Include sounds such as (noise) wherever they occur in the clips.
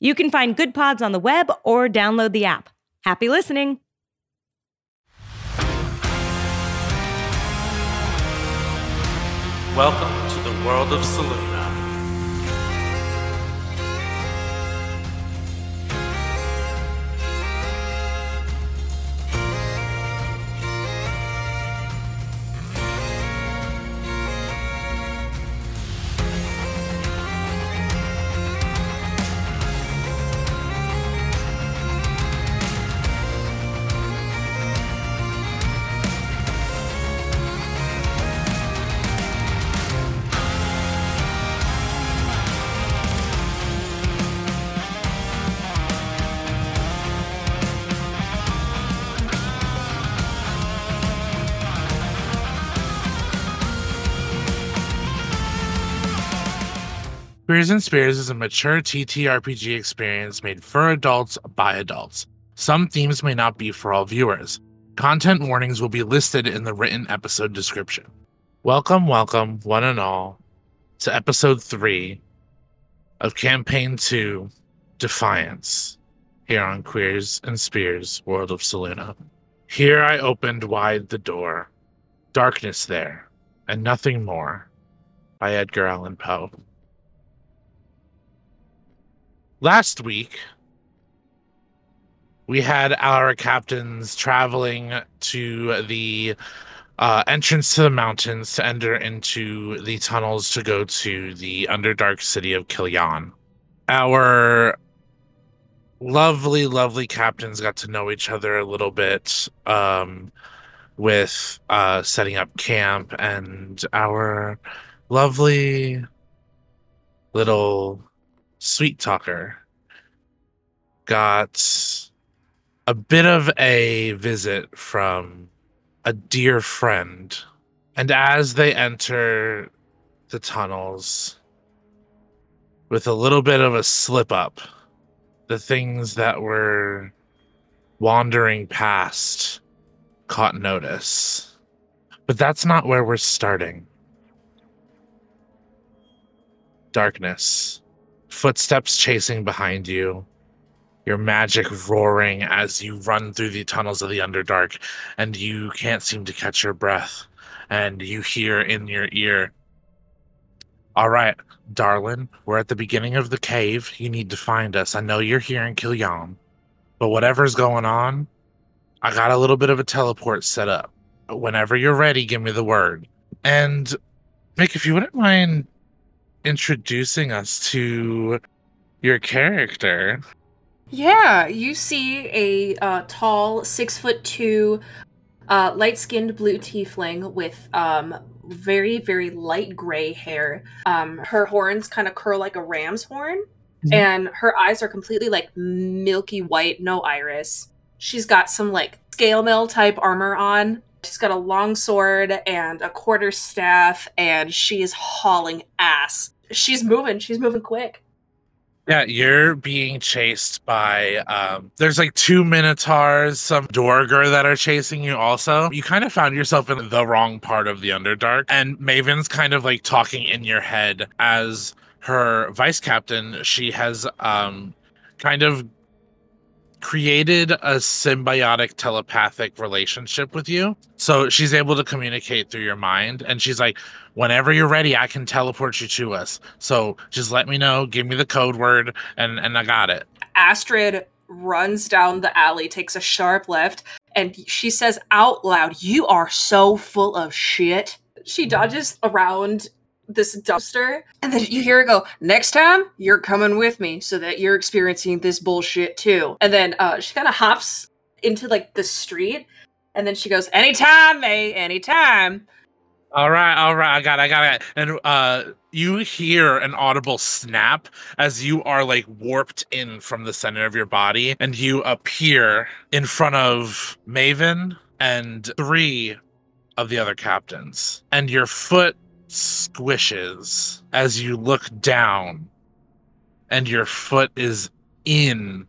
You can find Goodpods on the web or download the app. Happy listening. Welcome to the world of Seluna. Queers and Spears is a mature TTRPG experience made for adults by adults. Some themes may not be for all viewers. Content warnings will be listed in the written episode description. Welcome, welcome, one and all, to episode three of Campaign 2 Defiance here on Queers and Spears World of Saluna. Here I opened wide the door. Darkness there, and nothing more. By Edgar Allan Poe. Last week, we had our captains traveling to the uh, entrance to the mountains to enter into the tunnels to go to the underdark city of Kilian. Our lovely, lovely captains got to know each other a little bit um, with uh, setting up camp, and our lovely little sweet talker got a bit of a visit from a dear friend. And as they enter the tunnels, with a little bit of a slip up, the things that were wandering past caught notice. But that's not where we're starting. Darkness footsteps chasing behind you, your magic roaring as you run through the tunnels of the Underdark, and you can't seem to catch your breath. And you hear in your ear, All right, darling, we're at the beginning of the cave. You need to find us. I know you're here in Kilyan, but whatever's going on, I got a little bit of a teleport set up. Whenever you're ready, give me the word. And Mick, if you wouldn't mind introducing us to your character. Yeah, you see a uh, tall, six foot two, uh, light skinned blue tiefling with um, very, very light gray hair. Um, her horns kind of curl like a ram's horn, mm-hmm. and her eyes are completely like milky white, no iris. She's got some like scale mail type armor on. She's got a long sword and a quarter staff, and she's hauling ass she's moving. She's moving quick. Yeah, you're being chased by um there's like two minotaurs, some Duergar that are chasing you also. You kind of found yourself in the wrong part of the Underdark and Maven's kind of like talking in your head as her vice captain, she has um kind of created a symbiotic telepathic relationship with you. So she's able to communicate through your mind. And she's like, whenever you're ready, I can teleport you to us. So just let me know, give me the code word, and, and I got it. Astrid runs down the alley, takes a sharp left, and she says out loud, You are so full of shit. She dodges around this dumpster and then you hear her go next time you're coming with me so that you're experiencing this bullshit too. And then uh, she kind of hops into like the street and then she goes anytime may anytime. All right, all right, I got, it, I got it. And uh, you hear an audible snap as you are like warped in from the center of your body, and you appear in front of Maven and three of the other captains, and your foot squishes as you look down, and your foot is in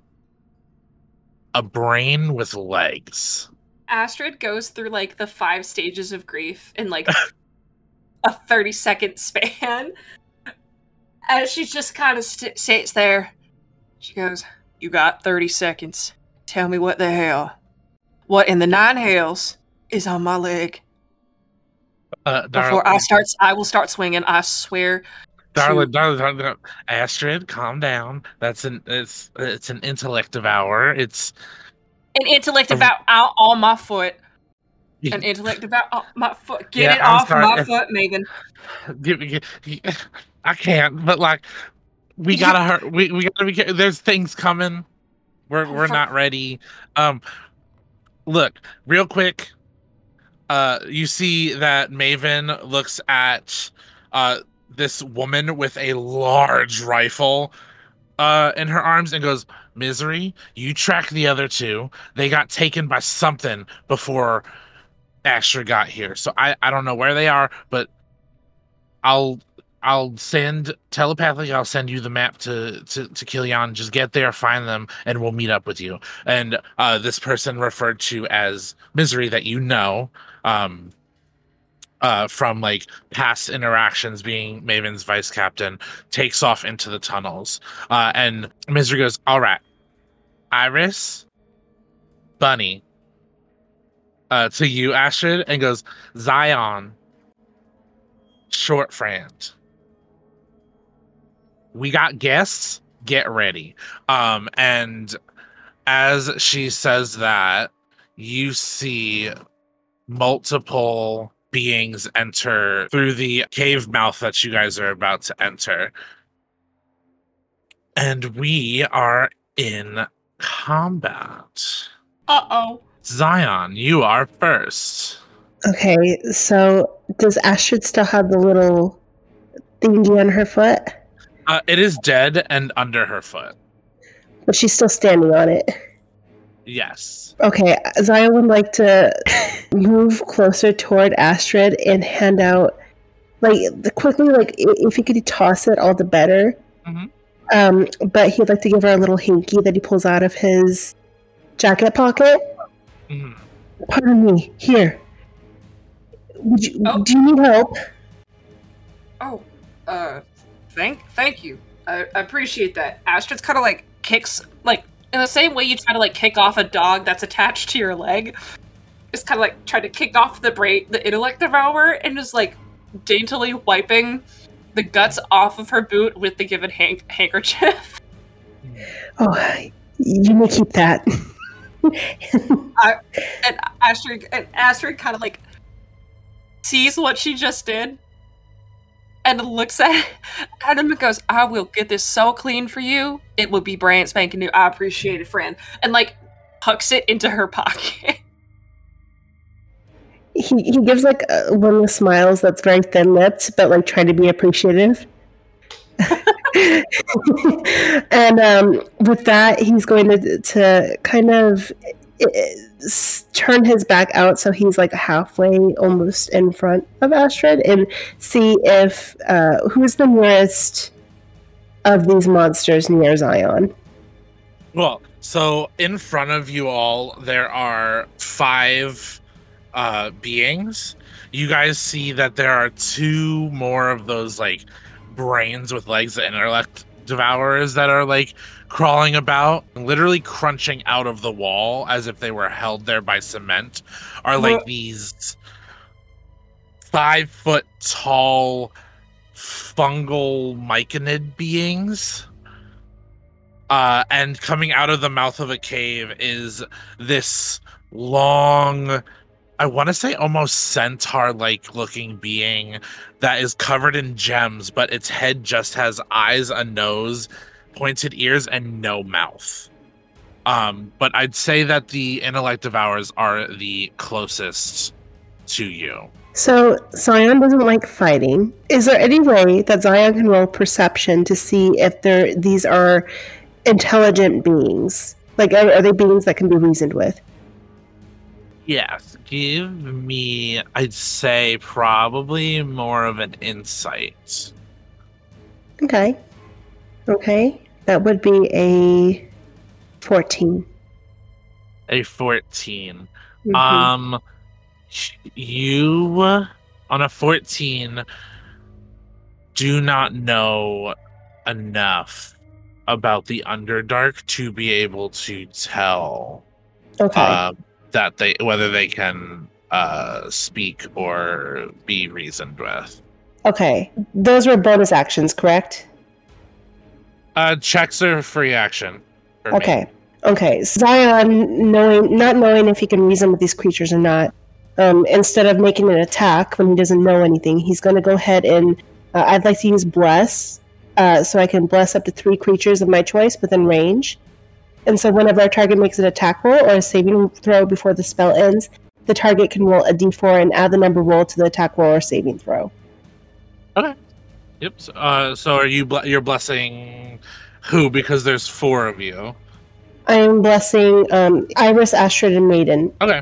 a brain with legs. Astrid goes through like the five stages of grief in like (laughs) a 30 second span. And she just kind of st- sits there, she goes, You got 30 seconds. Tell me what the hell. What in the nine hells is on my leg? Uh, Before I start, I will start swinging. I swear. Darling, darling, darling, Astrid, calm down. That's an it's it's an intellect devourer. It's an intellect about out on my foot. An intellect about oh, my foot. Get Yeah, it I'm off sorry. my foot, Megan. I can't, but like we gotta hurt. We we gotta be. care- There's things coming. We're Oh, we're not ready. Um, look, real quick. Uh, you see that Maven looks at uh this woman with a large rifle uh in her arms and goes, "Misery, you track the other two. They got taken by something before Asher got here. So I I don't know where they are, but I'll I'll send telepathically. I'll send you the map to to to Kilian. Just get there, find them, and we'll meet up with you. And uh, this person referred to as Misery that you know, um, uh, from like past interactions, being Maven's vice captain, takes off into the tunnels. Uh, and Misery goes, "All right, Iris, Bunny." Uh, to you, Astrid, and goes, Zion, short friend. We got guests. Get ready. Um, and as she says that, you see multiple beings enter through the cave mouth that you guys are about to enter. And we are in combat. Uh oh. Zion, you are first. Okay, so does Astrid still have the little thingy on her foot? Uh, it is dead and under her foot. But she's still standing on it. Yes. Okay, Zaya would like to move closer toward Astrid and hand out, like, quickly, like, if he could toss it, all the better. Mhm. Um, but he'd like to give her a little hinky that he pulls out of his jacket pocket. Mhm. Pardon me. Here. Would you, Oh. Do you need help? Oh, uh, thank, thank you. I, I appreciate that. Astrid's kind of like kicks, like in the same way you try to like kick off a dog that's attached to your leg. It's kind of like trying to kick off the brain, the intellect devourer, and just like daintily wiping the guts off of her boot with the given hank- handkerchief. (laughs) Oh, you may keep that. and Astrid, and Astrid kind of like sees what she just did and looks at (laughs) him and goes, "I will get this so clean for you. It will be brand spanking new. I appreciate it, friend." And like hucks it into her (laughs) pocket. he, he gives like one of the smiles that's very thin lipped, but like trying to be appreciative. (laughs) and um, with that, he's going to to kind of turn his back out so he's like halfway almost in front of Astrid and see if uh, who's the nearest of these monsters near Zion. Well, so in front of you all, there are five uh, beings. You guys see that there are two more of those like brains with legs, the intellect devourers that are like crawling about, literally crunching out of the wall as if they were held there by cement. Are like Well- these five foot tall fungal myconid beings. Uh, and coming out of the mouth of a cave is this long, I want to say almost centaur like looking being that is covered in gems, but its head just has eyes, a nose, pointed ears, and no mouth. Um, but I'd say that the intellect devourers are the closest to you. So Zion doesn't like fighting. Is there any way that Zion can roll perception to see if they're these are intelligent beings? Like are, are they beings that can be reasoned with? Yes, give me, I'd say, probably more of an insight. Okay. Okay. That would be a 14. A 14. Mhm. Um, you on a 14 do not know enough about the Underdark to be able to tell okay. uh, that they whether they can uh, speak or be reasoned with. okay. Those were bonus actions, correct? Uh, checks are free action. for me. Okay. Okay. Zion, knowing not knowing if he can reason with these creatures or not, um, instead of making an attack when he doesn't know anything, he's going to go ahead and uh, I'd like to use bless, uh, so I can bless up to three creatures of my choice within range. And so, whenever a target makes an attack roll or a saving throw before the spell ends, the target can roll a d4 and add the number rolled to the attack roll or saving throw. Yep. so- Uh, so are you ble- you're blessing who? Because there's four of you. I am blessing um, Iris, Astrid, and Maven. Okay.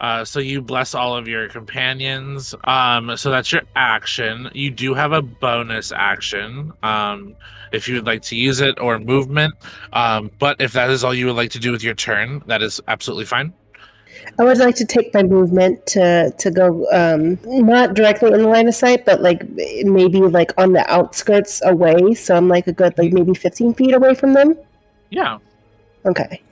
Uh, so you bless all of your companions. Um, so that's your action. You do have a bonus action, um, if you would like to use it, or movement. Um, but if that is all you would like to do with your turn, that is absolutely fine. I would like to take my movement to to go um, not directly in the line of sight, but like maybe like on the outskirts away. So I'm like a good like maybe 15 feet away from them. Yeah. Okay.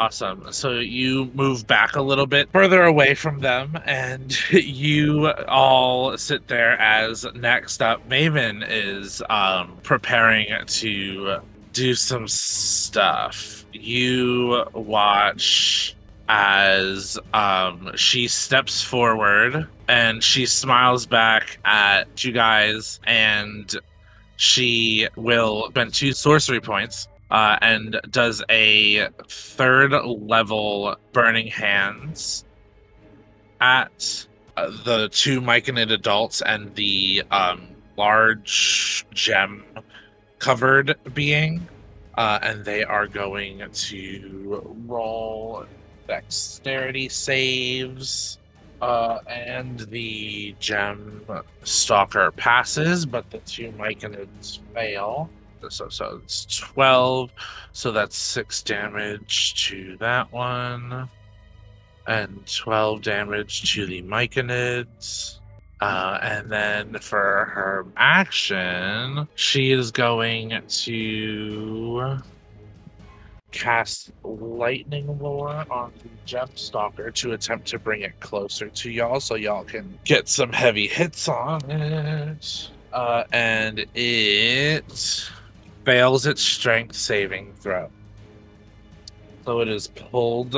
Awesome. So you move back a little bit further away from them, and (laughs) you all sit there as next up, Maven is um, preparing to do some stuff. You watch as um, she steps forward and she smiles back at you guys, and she will spend two sorcery points uh, and does a third level burning hands at the two myconid adults and the um, large gem covered being uh, and they are going to roll dexterity saves uh, and the gem stalker passes but the two myconids fail. So so it's 12 so that's 6 damage to that one and 12 damage to the myconids. Uh, and then for her action she is going to cast lightning lure on the gem stalker to attempt to bring it closer to y'all so y'all can get some heavy hits on it uh, and it fails its strength saving throw. So it is pulled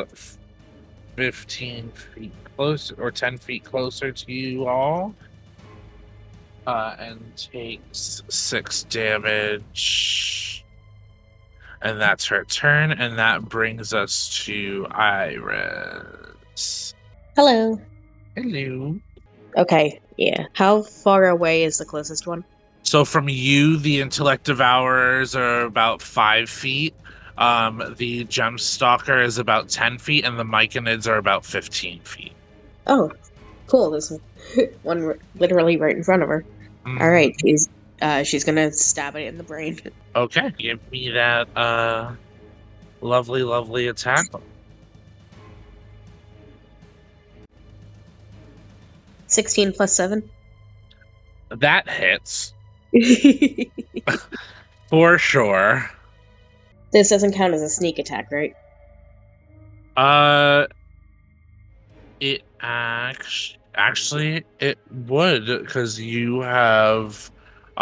15 feet closer or 10 feet closer to you all. Uh, and takes six damage. And that's her turn. And that brings us to Iris. Hello. Hello. Okay, yeah. How far away is the closest one? So from you, the intellect devourers are about five feet. Um, the gem stalker is about ten feet, and the myconids are about fifteen feet. Oh, cool. There's (laughs) one r- literally right in front of her. Mhm. All right, she's uh, she's gonna stab it in the brain. Okay. Give me that uh, lovely, lovely attack. Sixteen plus seven. That hits (laughs) for sure. this doesn't count as a sneak attack, right? Uh, it act- actually it would because you have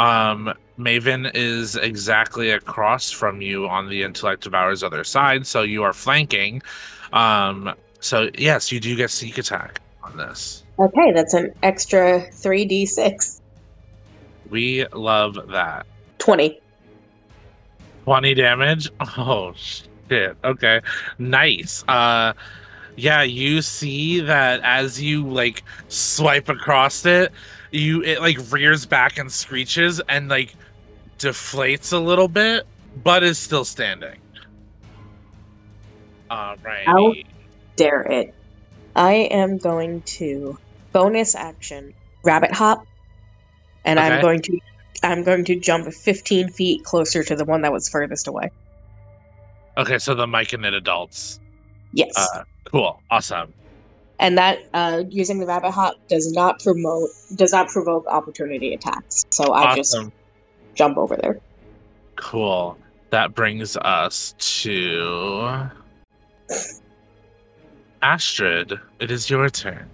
um Maven is exactly across from you on the intellect devourer's other side, so you are flanking. Um, so yes, you do get sneak attack on this. Okay, that's an extra three d six. We love that. Twenty. 20 damage. (laughs) Oh shit. Okay. Nice. Uh yeah, you see that as you like swipe across it, you it like rears back and screeches and like deflates a little bit, but is still standing. All right. Ow. Dare it. I am going to bonus action rabbit hop, and Okay. I'm going to I'm going to jump 15 feet closer to the one that was furthest away. Okay, so the myconid adults. Yes, Uh, cool, awesome. And that uh, using the rabbit hop does not promote does not provoke opportunity attacks. So I just jump over there. Cool. That brings us to Astrid. It is your turn.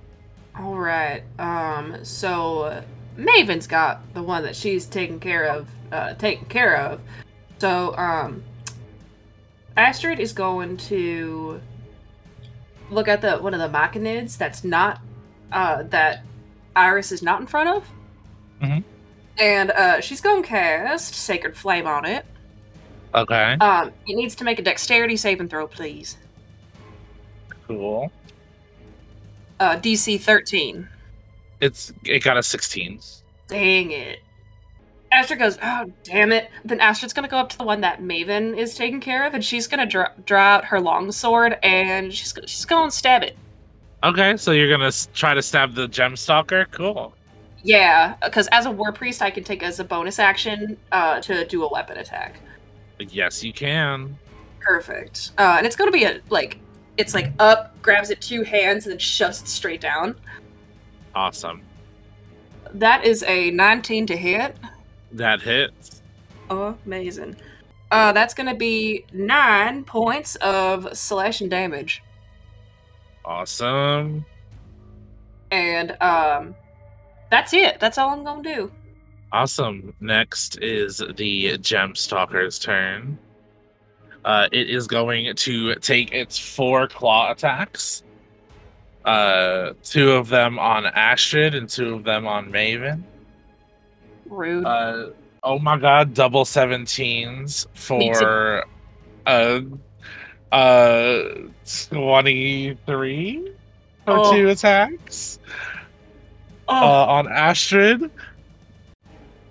All right. Um. So Maven's got the one that she's taking care of. Uh, taken care of. So um, Astrid is going to look at the one of the myconids that's not uh that Iris is not in front of. Mhm. And uh, she's going to cast Sacred Flame on it. Okay, Um, it needs to make a Dexterity saving throw, please. cool. Uh, DC 13. It's it got a 16. Dang it. Astrid goes, oh, damn it. Then Astrid's gonna go up to the one that Maven is taking care of, and she's gonna draw, draw out her longsword, and she's, she's going to stab it. Okay, so you're gonna try to stab the gem stalker. Cool. Yeah, because as a war priest, I can take as a bonus action uh, to do a weapon attack. Yes, you can. Perfect. Uh, and it's gonna be a, like, it's like up, grabs it two hands, and then shoves it straight down. Awesome. That is a 19 to hit. That hits. Amazing. Uh, that's gonna be nine points of slashing damage. Awesome. And um that's it. That's all I'm gonna do. Awesome. Next is the gem stalker's turn. Uh, it is going to take its four claw attacks. Uh, two of them on Astrid and two of them on Maven. Rude. Uh, oh my god, double 17s Me too. for uh, uh, 23 for Oh. two attacks oh, uh, on Astrid. So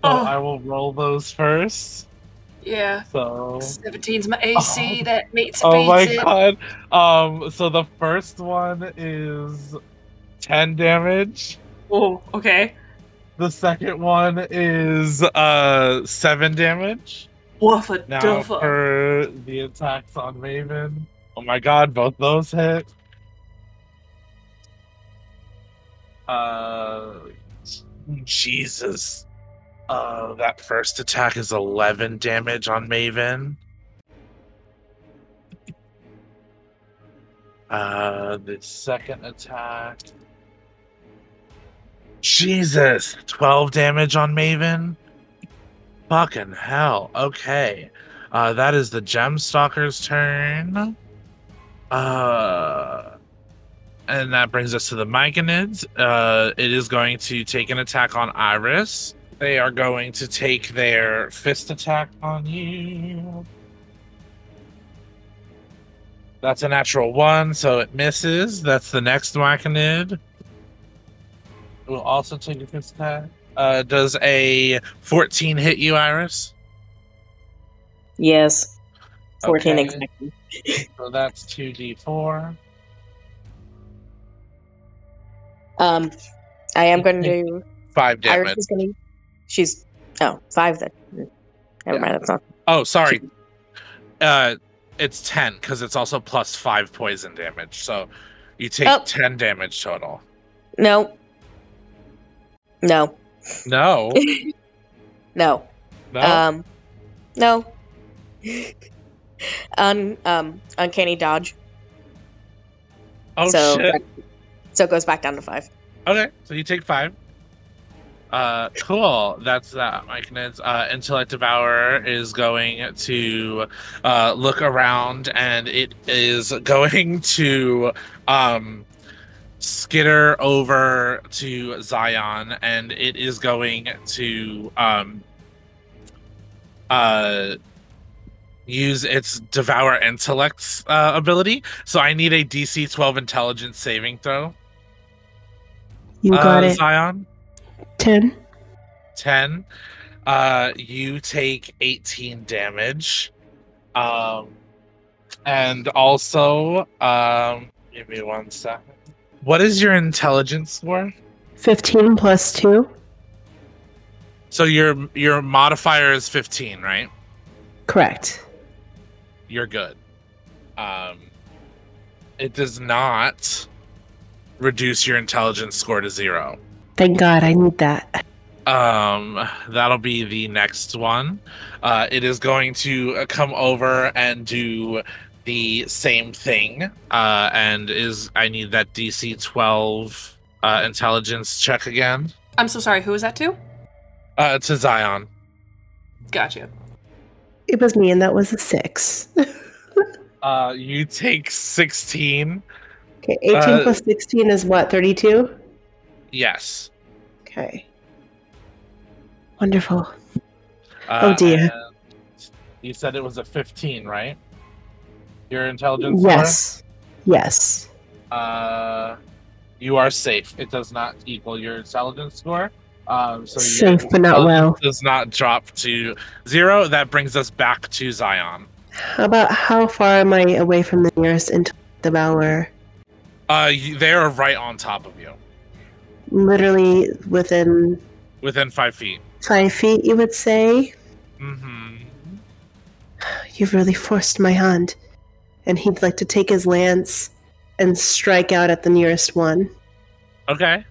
Oh. I will roll those first. yeah. So 17's my AC. Oh. That meets Oh my it. god. Um so the first one is 10 damage. Oh, okay. The second one is uh 7 damage. Woofa Now for the attacks on Maven. Oh my god, both those hit. Uh Jesus. Uh that first attack is 11 damage on Maven. Uh the second attack Jesus, 12 damage on Maven. Fucking hell. Okay. Uh, that is the Gem Stalker's turn. Uh, and that brings us to the Myconids. Uh, it is going to take an attack on Iris. They are going to take their fist attack on you. That's a natural one, so it misses. That's the next Myconid. Will also take a fist attack. Uh, does a 14 hit you, Iris? Yes, 14 Okay. exactly. So that's 2d4. Um, I am going to. do. 5 damage. Iris is going to. She's. Oh, five then. Never Yeah. mind, that's not. Oh, sorry. Uh, it's 10 because it's also plus 5 poison damage. So you take Oh. 10 damage total. No. No. No. (laughs) No. No. Um, no. (laughs) Un, um, uncanny dodge. oh, so, shit. so it goes back down to five. Okay, so you take 5. Uh, cool. That's that, Myconids. Uh, Intellect Devourer is going to uh, look around and it is (laughs) going to um, skitter over to Zion and it is going to um, uh, use its devour intellect uh, ability. So I need a DC 12 intelligence saving throw. You got uh, it. Zion. 10. 10 uh you take 18 damage um and also um give me one second what is your intelligence score 15 plus 2. so your your modifier is 15 right Correct. you're good um it does not reduce your intelligence score to zero Thank God I need that. Um, that'll be the next one. Uh, it is going to uh, come over and do the same thing. Uh, and is I need that DC 12 uh, intelligence check again. I'm so sorry. Who was that to? Uh, to Zion. Gotcha. It was me, and that was a 6. (laughs) Uh, you take 16. Okay, 18 Uh, plus 16 is what, 32? Yes. Okay. Wonderful. Uh, Oh, dear. You said it was a 15, right? Your intelligence score? Yes. Yes. uh, you are safe. It does not equal your intelligence score. Um, so Safe, but not well. does not drop to zero. That brings us back to Zion. How about how far am I away from the nearest devourer? Uh, you, they are right on top of you, Literally within within five feet. five feet, you would say? Mm-hmm. You've really forced my hand. And he'd like to take his lance and strike out at the nearest one. Okay.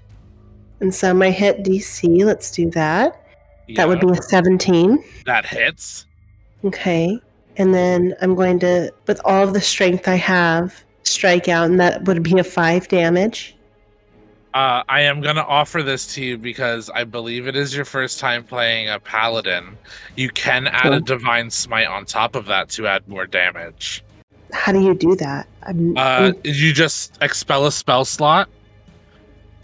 And so my hit DC, let's do that. That would be a 17. that hits. Okay. And then I'm going to, with all of the strength I have, strike out, and that would be a 5 damage. Uh, I am gonna offer this to you because I believe it is your first time playing a paladin. You can add a divine smite on top of that to add more damage. How do you do that? I'm, Uh, I'm- you just expel a spell slot,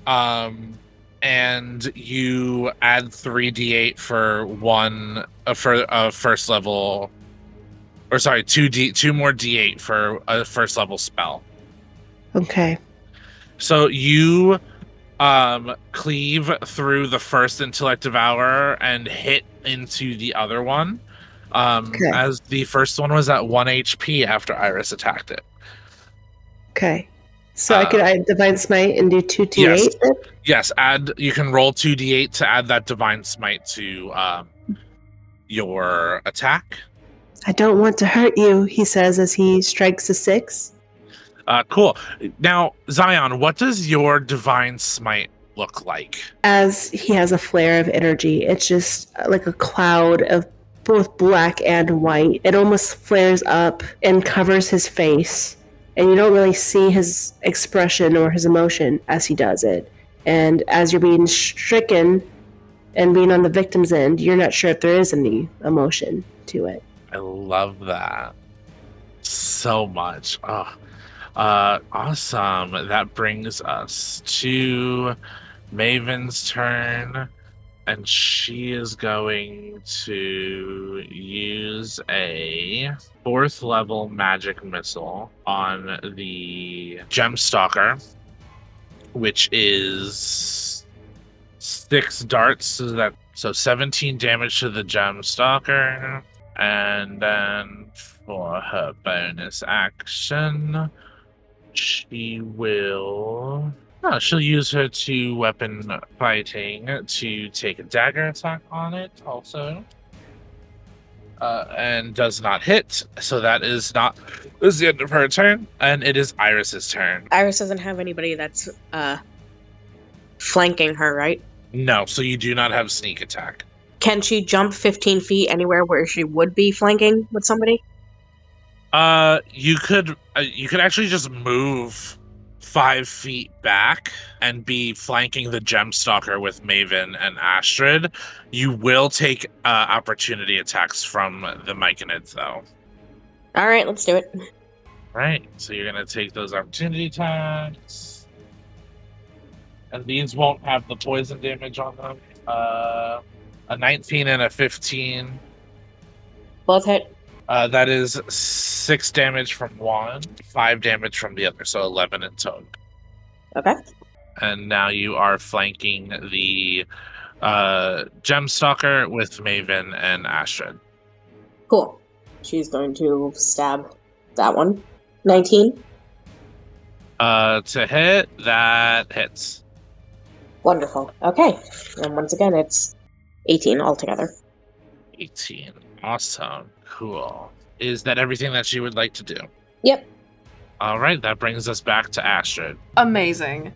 um, and you add three d8 for one uh, for a first level, or sorry, two d two more d8 for a first level spell. okay. So you um cleave through the first intellect devourer and hit into the other one. Um Okay. as the first one was at 1 HP after Iris attacked it. Okay. So I Uh, could I divine smite and do 2d8 Yes. Yes, add you can roll 2d8 to add that divine smite to um your attack. I don't want to hurt you, he says as he strikes a 6. Uh cool. Now, Zion, what does your divine smite look like? As he has a flare of energy, it's just uh, like a cloud of both black and white. It almost flares up and covers his face. And you don't really see his expression or his emotion as he does it. And as you're being stricken and being on the victim's end, you're not sure if there is any emotion to it. I love that so much. Oh, uh, awesome. That brings us to Maven's turn, and she is going to use a fourth level magic missile on the Gemstalker, which is six darts. So that so 17 damage to the Gemstalker. And then for her bonus action, she will. Oh, she'll use her two weapon fighting to take a dagger attack on it, also. Uh, and does not hit, so that is not this is the end of her turn, and it is Iris's turn. Iris doesn't have anybody that's uh flanking her, right? No, so you do not have sneak attack. Can she jump 15 feet anywhere where she would be flanking with somebody? Uh, you could uh, you could actually just move five feet back and be flanking the Gemstalker with Maven and Astrid. You will take uh, opportunity attacks from the Myconids, though. All right, let's do it. Right. So you're gonna take those opportunity attacks, and these won't have the poison damage on them. Uh, a 19 and a 15. Both hit. Uh, that is six damage from one, five damage from the other, so 11 in total. Okay. And now you are flanking the uh, Gemstalker with Maven and Astrid. Cool. She's going to stab that one. 19. Uh, to hit, that hits. Wonderful. Okay. And once again, it's 18 altogether. 18. Awesome. Cool. Is that everything that she would like to do? Yep. All right, that brings us back to Astrid. Amazing.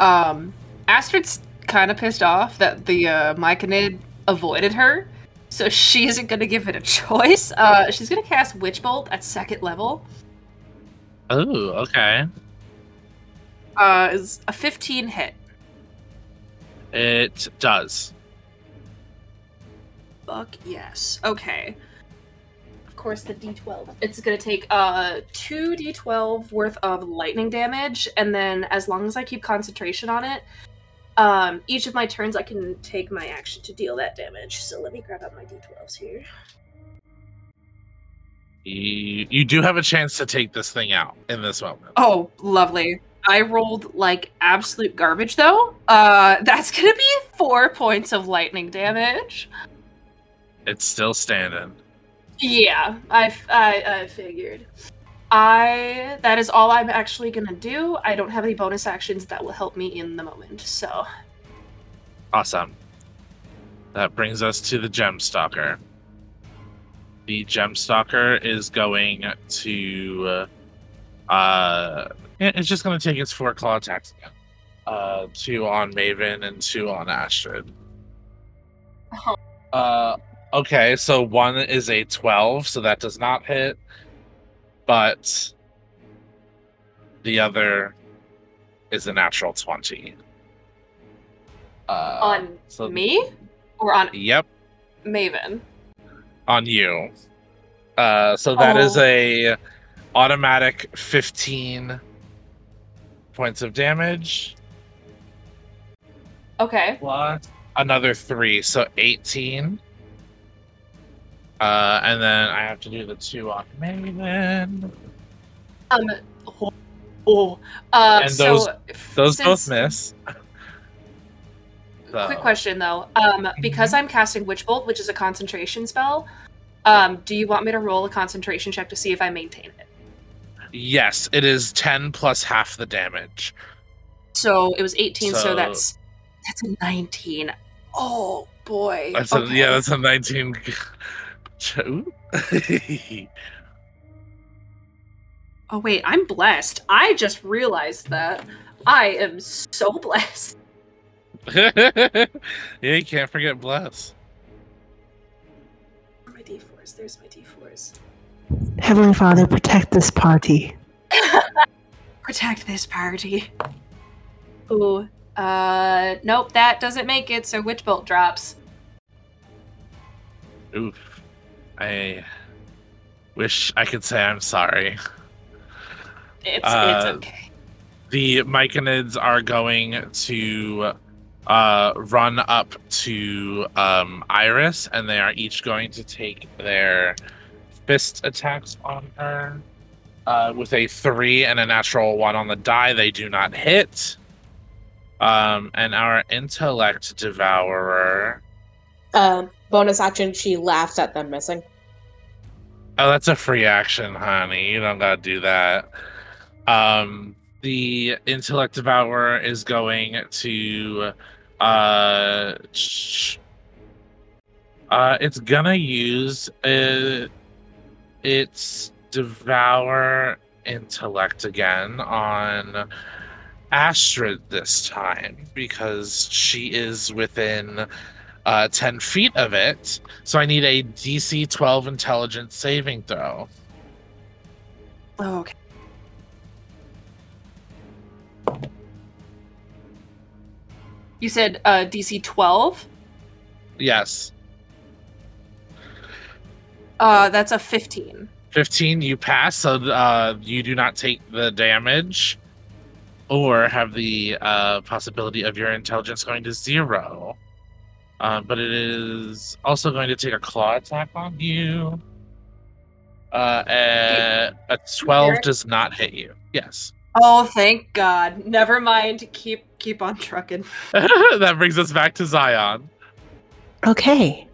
Um, Astrid's kind of pissed off that the uh, Myconid avoided her, so she isn't going to give it a choice. Uh, she's going to cast Witch Bolt at second level. Oh, okay. Uh, is a 15 hit. It does. Fuck yes. Okay. Of course, the d12. It's gonna take uh two d12 worth of lightning damage, and then as long as I keep concentration on it, um, each of my turns I can take my action to deal that damage. So let me grab out my d12s here. You, you do have a chance to take this thing out in this moment. Oh, lovely. I rolled like absolute garbage though. Uh, (laughs) that's gonna be four points of lightning damage. It's still standing. Yeah, I, I, I figured. I that is all I'm actually gonna do. I don't have any bonus actions that will help me in the moment. So Awesome. That brings us to the Gemstalker. The Gemstalker is going to. Uh, uh, it's just going to take its four claw attacks again. Uh, two on Maven and two on Astrid. Oh. Uh, okay, so one is a 12, so that does not hit. But the other is a natural 20. Uh, on so- me or on Yep, Maven. on you. Uh, so that is Oh. a automatic 15 points of damage Okay. plus another three, so 18. Uh, and then I have to do the two on Maven. Um. Oh. oh. Uh, And so those- f- Those both miss. (laughs) Quick question though. Um, because I'm casting Witch Bolt, which is a concentration spell, um, do you want me to roll a concentration check to see if I maintain it? Yes, it is 10 plus half the damage. So it was 18, so, So- that's that's a 19. Oh boy. That's a, yeah, that's a 19. (laughs) Ooh. (laughs) Oh wait, I'm blessed. I just realized that. I am so (laughs) blessed. (laughs) yeah, you can't forget bless. My d4s. There's my d4s. Heavenly Father, protect this party. Protect this party. Ooh. Uh, nope, that doesn't make it. So Witch Bolt drops. Oof. I wish I could say I'm sorry. It's Uh, it's okay. The Myconids are going to uh, run up to um, Iris, and they are each going to take their fist attacks on her. Uh, with a three and a natural one on the die, they do not hit. Um, and our intellect devourer. Uh, bonus action, she laughs at them missing. Oh, that's a free action, honey. You don't gotta do that. Um, the intellect devourer is going to, uh, sh- uh, it's gonna use uh, its devour intellect again on Astrid this time because she is within uh, 10 feet of it. So I need a DC 12 intelligence saving throw. Oh, okay. You said uh, DC 12? Yes. Uh, that's a 15. 15, you pass, so uh, you do not take the damage or have the uh, possibility of your intelligence going to zero. Uh, but it is also going to take a claw attack on you. Uh, a, a 12 does not hit you. Yes. Oh, thank God. Never mind. Keep keep on trucking. (laughs) that brings us back to Zion. Okay.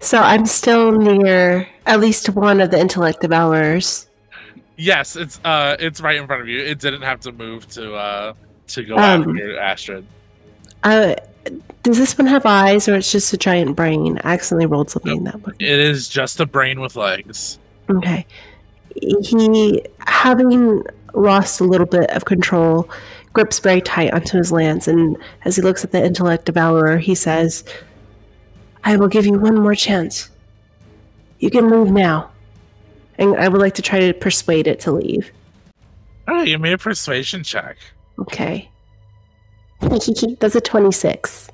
So I'm still near at least one of the intellect devourers. Yes, it's uh it's right in front of you. It didn't have to move to uh to go Um, after Astrid. Uh, does this one have eyes, or it's just a giant brain? I accidentally rolled something in that one. It is just a brain with legs. Okay. He, having lost a little bit of control, grips very tight onto his lance, and as he looks at the intellect devourer, he says, I will give you one more chance. You can leave now. And I would like to try to persuade it to leave. Oh, you made a persuasion check. Okay. (laughs) That's a 26.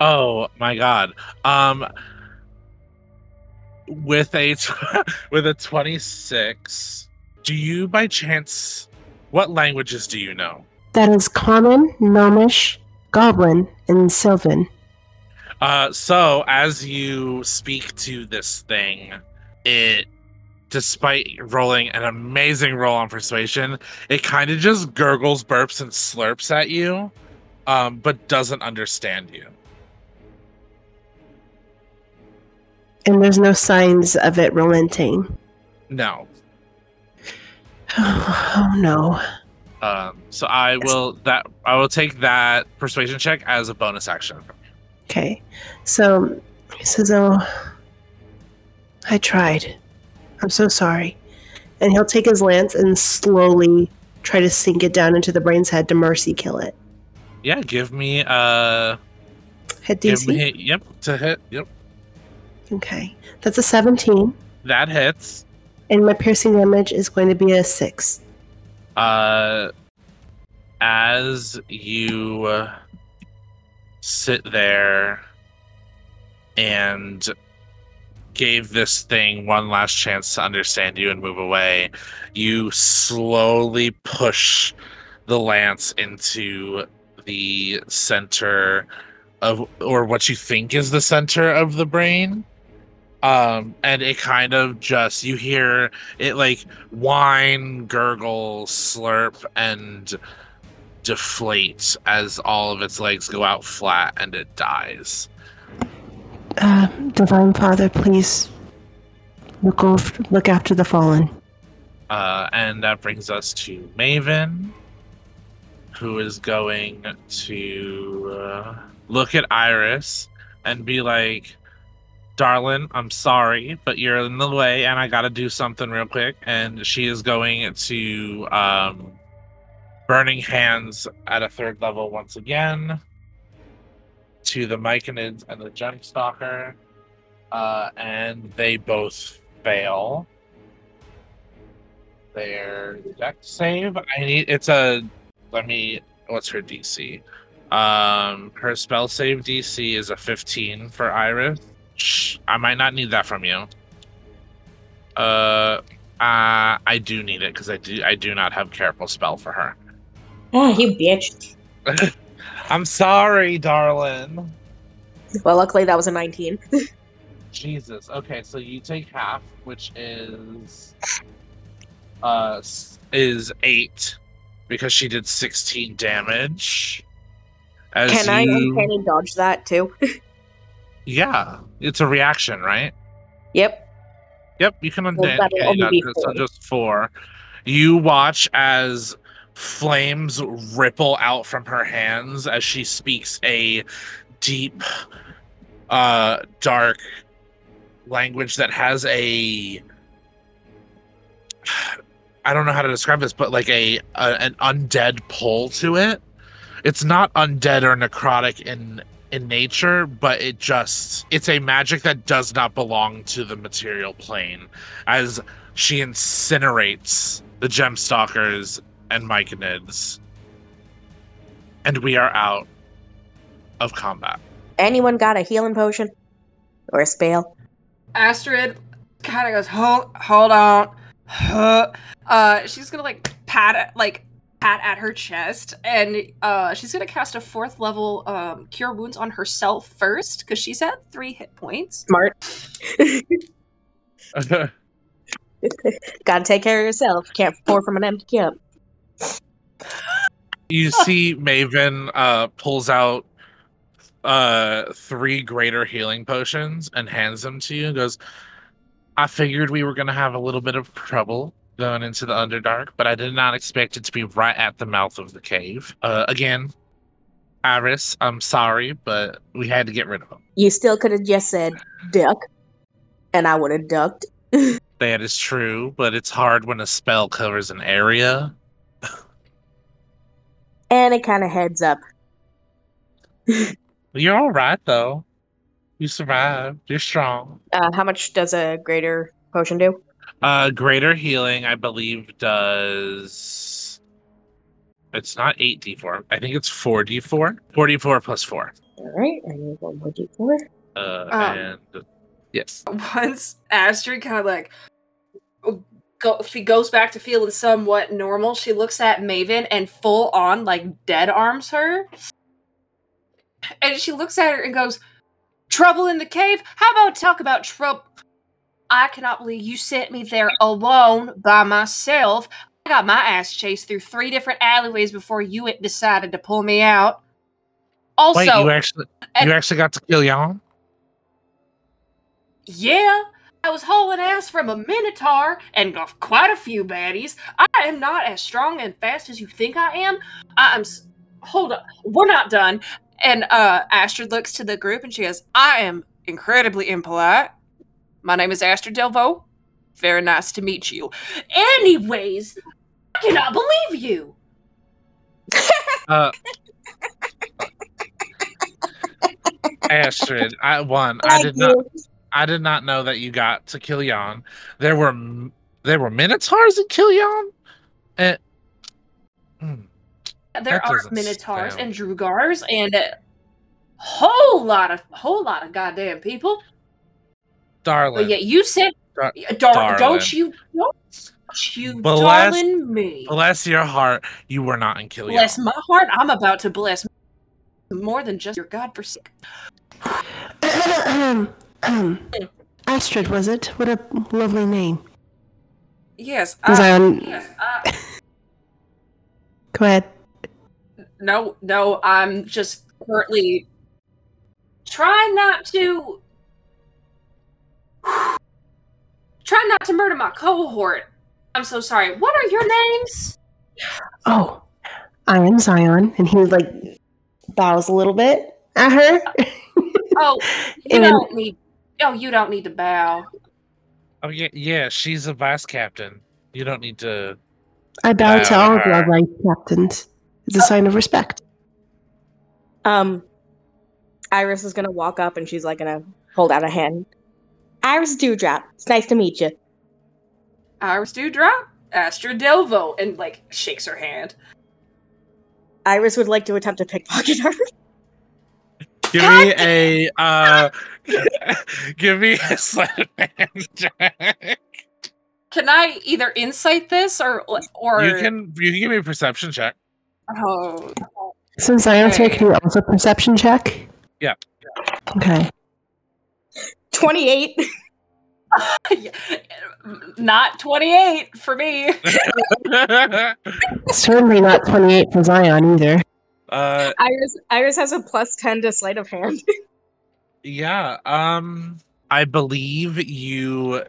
Oh my god. Um with a t- (laughs) with a 26, do you by chance what languages do you know? That is common, gnomish, goblin, and sylvan. Uh, so as you speak to this thing, it, despite rolling an amazing roll on persuasion, it kind of just gurgles, burps, and slurps at you, um, but doesn't understand you. And there's no signs of it relenting. No. (sighs) Oh, no. Um, so I will that I will take that persuasion check as a bonus action. Okay. So he says, Oh, I tried. I'm so sorry. And he'll take his lance and slowly try to sink it down into the brain's head to mercy kill it. Yeah, give me uh, Hit DC. me yep to hit. Yep, Okay. That's a 17. that hits. And my piercing damage is going to be a 6. uh as you uh, sit there and gave this thing one last chance to understand you and move away you slowly push the lance into the center of or what you think is the center of the brain um and it kind of just you hear it like whine, gurgle, slurp, and deflate as all of its legs go out flat and it dies. Uh, Divine Father, please look, over, look after the fallen. Uh, and that brings us to Maven, who is going to uh, look at Iris and be like, Darlin, I'm sorry, but you're in the way and I gotta do something real quick. And she is going to um, Burning Hands at a third level once again to the Myconids and the Gemstalker. Uh, and they both fail their Dex save. I need it's a let me what's her DC? Um her spell save DC is a 15 for Iris. Shh, I might not need that from you. Uh uh I do need it because I do I do not have careful spell for her. Oh, (gasps) you bitch. (laughs) I'm sorry, darling. Well, luckily that was a 19. (laughs) Jesus. Okay, so you take half, which is uh is eight because she did sixteen damage. As Can I you, uncanny dodge that too? (laughs) Yeah, it's a reaction, right? yep. Yep, you can Well, undan that'll okay, only not- be so four. just four. You watch as flames ripple out from her hands as she speaks a deep, uh, dark language that has a. I don't know how to describe this, but like a, a an undead pull to it. It's not undead or necrotic in in nature, but it just it's a magic that does not belong to the material plane as she incinerates the gemstalkers and myconids. And we are out of combat. Anyone got a healing potion? Or a spell? Astrid kind of goes, hold, hold on. Huh. (sighs) Uh, she's gonna like pat at, like pat at her chest, and uh, she's gonna cast a fourth level um, cure wounds on herself first because she's at three hit points. Smart. (laughs) Gotta take care of yourself. Can't pour from an empty cup. You see Maven uh, pulls out uh, three greater healing potions and hands them to you and goes, I figured we were going to have a little bit of trouble going into the Underdark, but I did not expect it to be right at the mouth of the cave. Uh, again, Iris, I'm sorry, but we had to get rid of them. You still could have just said duck, and I would have ducked. (laughs) That is true, but it's hard when a spell covers an area. And it kind of heads up. (laughs) You're all right, though. You survived. You're strong. Uh, how much does a greater potion do? Uh, greater healing, I believe, does. It's not 8d4. I think it's 4d4. 4d4 plus 4. All right, I need one more d4. Uh, Um. and. Yes. Once Astrid kind of like go, she goes back to feeling somewhat normal. She looks at Maven and full on like dead arms her, and she looks at her and goes, "Trouble in the cave? How about talk about trouble?" I cannot believe you sent me there alone by myself. I got my ass chased through three different alleyways before you decided to pull me out. Also, Wait, you actually you actually got to kill Jan? Yeah, I was hauling ass from a Minotaur and got quite a few baddies. I am not as strong and fast as you think I am. I am. s- Hold up, we're not done. And uh, Astrid looks to the group and she goes, "I am incredibly impolite. My name is Astrid Delvaux. Very nice to meet you. Anyways, I cannot believe you. (laughs) Uh, Astrid, I one. I did not. I did not know that you got to kill Jan. There were there were minotaurs in Killian. And Hmm. There That are Minotaurs sound- and Duergars and a whole lot of whole lot of goddamn people." darling, But yet you said, Dar- Dar- darling. don't you, don't you, Bless- darling me. bless your heart, you were not in Killian. Bless my heart. I'm about to bless more than just your godforsaken. um, (clears throat) Astrid, was it? What a lovely name. Yes, I I, on? yes, I, (laughs) Go ahead. No, no. I'm just currently trying not to. (sighs) Trying not to murder my cohort. I'm so sorry. What are your names? Oh, I am Zion, and he was like bows a little bit at her. (laughs) Oh, you And- don't need. Oh, you don't need to bow. Oh yeah, yeah. She's a vice captain. You don't need to. I bow to all of our vice captains. It's a sign of respect. Um, Iris is gonna walk up and she's like gonna hold out a hand. Iris Dewdrop, it's nice to meet you. Iris Dewdrop, Astrid Delvaux, and like shakes her hand. Iris would like to attempt to pickpocket her. Give God me a. uh (laughs) Give me a sleight check. Can I either insight this or or You can. You can give me a perception check. Oh, So Zion's here, Okay. can you also perception check? Yeah. Okay. Twenty-eight. (laughs) not twenty eight for me. (laughs) Certainly not 28 for Zion either. uh, Iris Iris has a plus ten to sleight of hand. (laughs) yeah. Um, I believe you,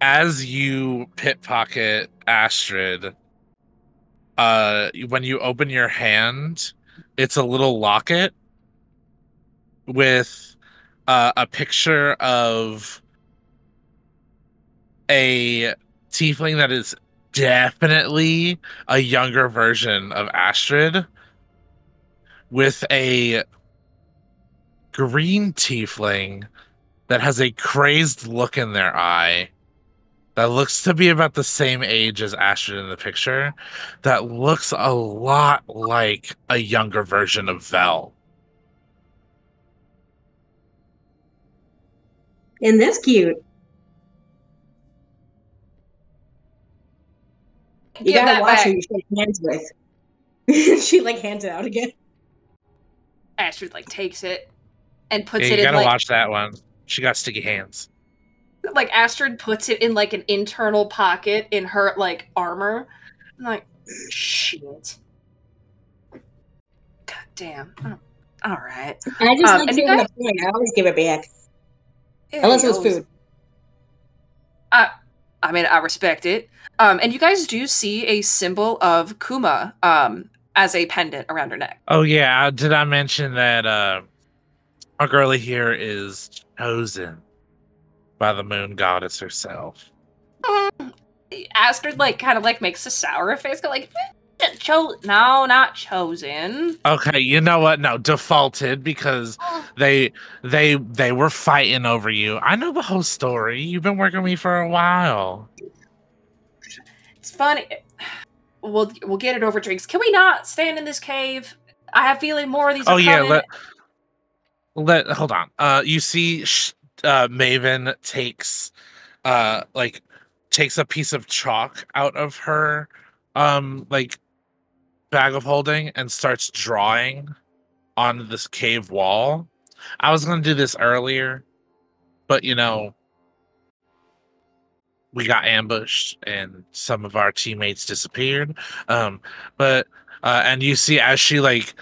as you pickpocket Astrid. Uh, when you open your hand, it's a little locket with uh, a picture of a tiefling that is definitely a younger version of Astrid with a green tiefling that has a crazed look in their eye that looks to be about the same age as Astrid in the picture that looks a lot like a younger version of Vel. And this cute. You gotta that watch back. who you shake hands with. (laughs) she like hands it out again. Astrid like takes it and puts Yeah, it you in gotta like watch that one. She got sticky hands. Like Astrid puts it in like an internal pocket in her like armor. I'm like, shit. God damn. Oh, all right. I just Um, like and you saving guys- the point. I always give it back. Yeah, Unless it was always- food. I I mean, I respect it. Um, and you guys do see a symbol of Kuma um, as a pendant around her neck. Oh yeah, uh, did I mention that uh our girlie here is chosen by the moon goddess herself? Astrid like kind of like makes a sour face, go like, "Eh, cho- no, not chosen. Okay, you know what? No, defaulted because they they they were fighting over you. I know the whole story. You've been working with me for a while. It's funny. We'll we'll get it over drinks. Can we not stand in this cave? I have feeling more of these. Oh are yeah, let let hold on. Uh you see sh- uh Maven takes uh like takes a piece of chalk out of her um like bag of holding and starts drawing on this cave wall. I was going to do this earlier, but you know, we got ambushed and some of our teammates disappeared. Um but uh and you see as she like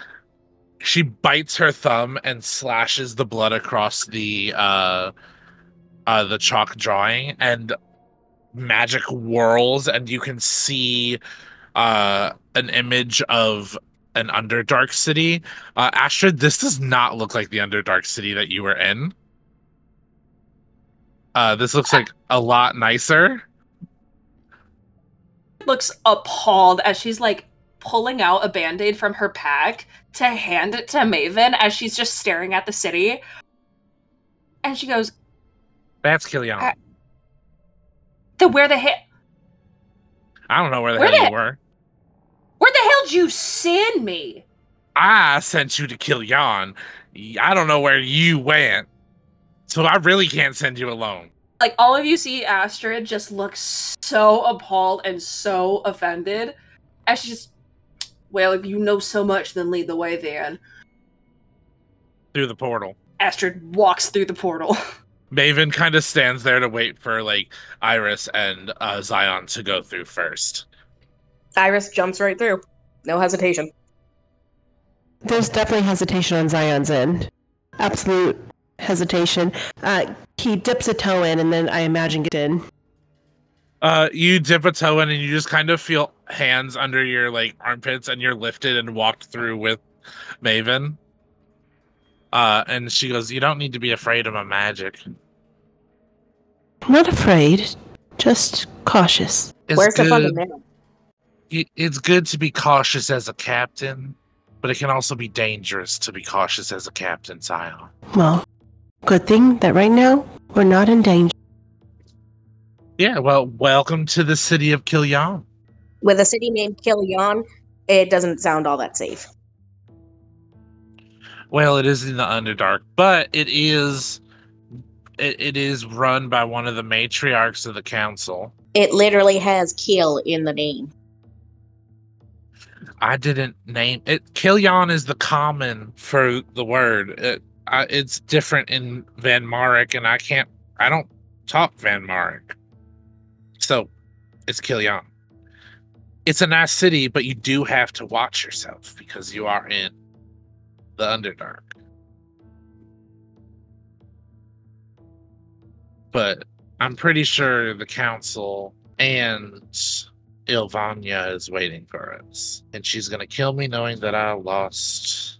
she bites her thumb and slashes the blood across the uh uh the chalk drawing and magic whirls and you can see uh an image of an underdark city. Uh astrid this does not look like the underdark city that you were in. Uh this looks like a lot nicer. Looks appalled as she's like pulling out a band-aid from her pack to hand it to Maven as she's just staring at the city. And she goes, that's Killian. Uh, "Then where the hell? I don't know where the where hell the- you were. Where the hell did you send me?" I sent you to kill Jan. I don't know where you went. So I really can't send you alone. Like all of you see Astrid just look so appalled and so offended, as she just, well, if you know so much, then lead the way. Then Through the portal. Astrid walks through the portal. (laughs) Maven kind of stands there to wait for like Iris and uh, Zion to go through first. Iris jumps right through. No hesitation. There's definitely hesitation on Zion's end. Absolute hesitation. Uh, he dips a toe in, and then I imagine get in. Uh, you dip a toe in and you just kind of feel hands under your like armpits and you're lifted and walked through with Maven. Uh, and she goes, "You don't need to be afraid of my magic. Not afraid, just cautious. It's Where's the good. fucking man? it- it's good to be cautious as a captain, but it can also be dangerous to be cautious as a captain, Zion. Well, good thing that right now we're not in danger. Yeah, well, welcome to the city of Kilyan. With a city named Killian, it doesn't sound all that safe. Well, it is in the Underdark, but it is it, it is run by one of the matriarchs of the council. It literally has kill in the name. I didn't name it. Kilyan is the common for the word. It, I, it's different in Van Marek, and I can't. I don't talk Van Marek, so it's Kilian. It's a nice city, but you do have to watch yourself because you are in the Underdark. But I'm pretty sure the council and Ilvania is waiting for us, and she's gonna kill me knowing that I lost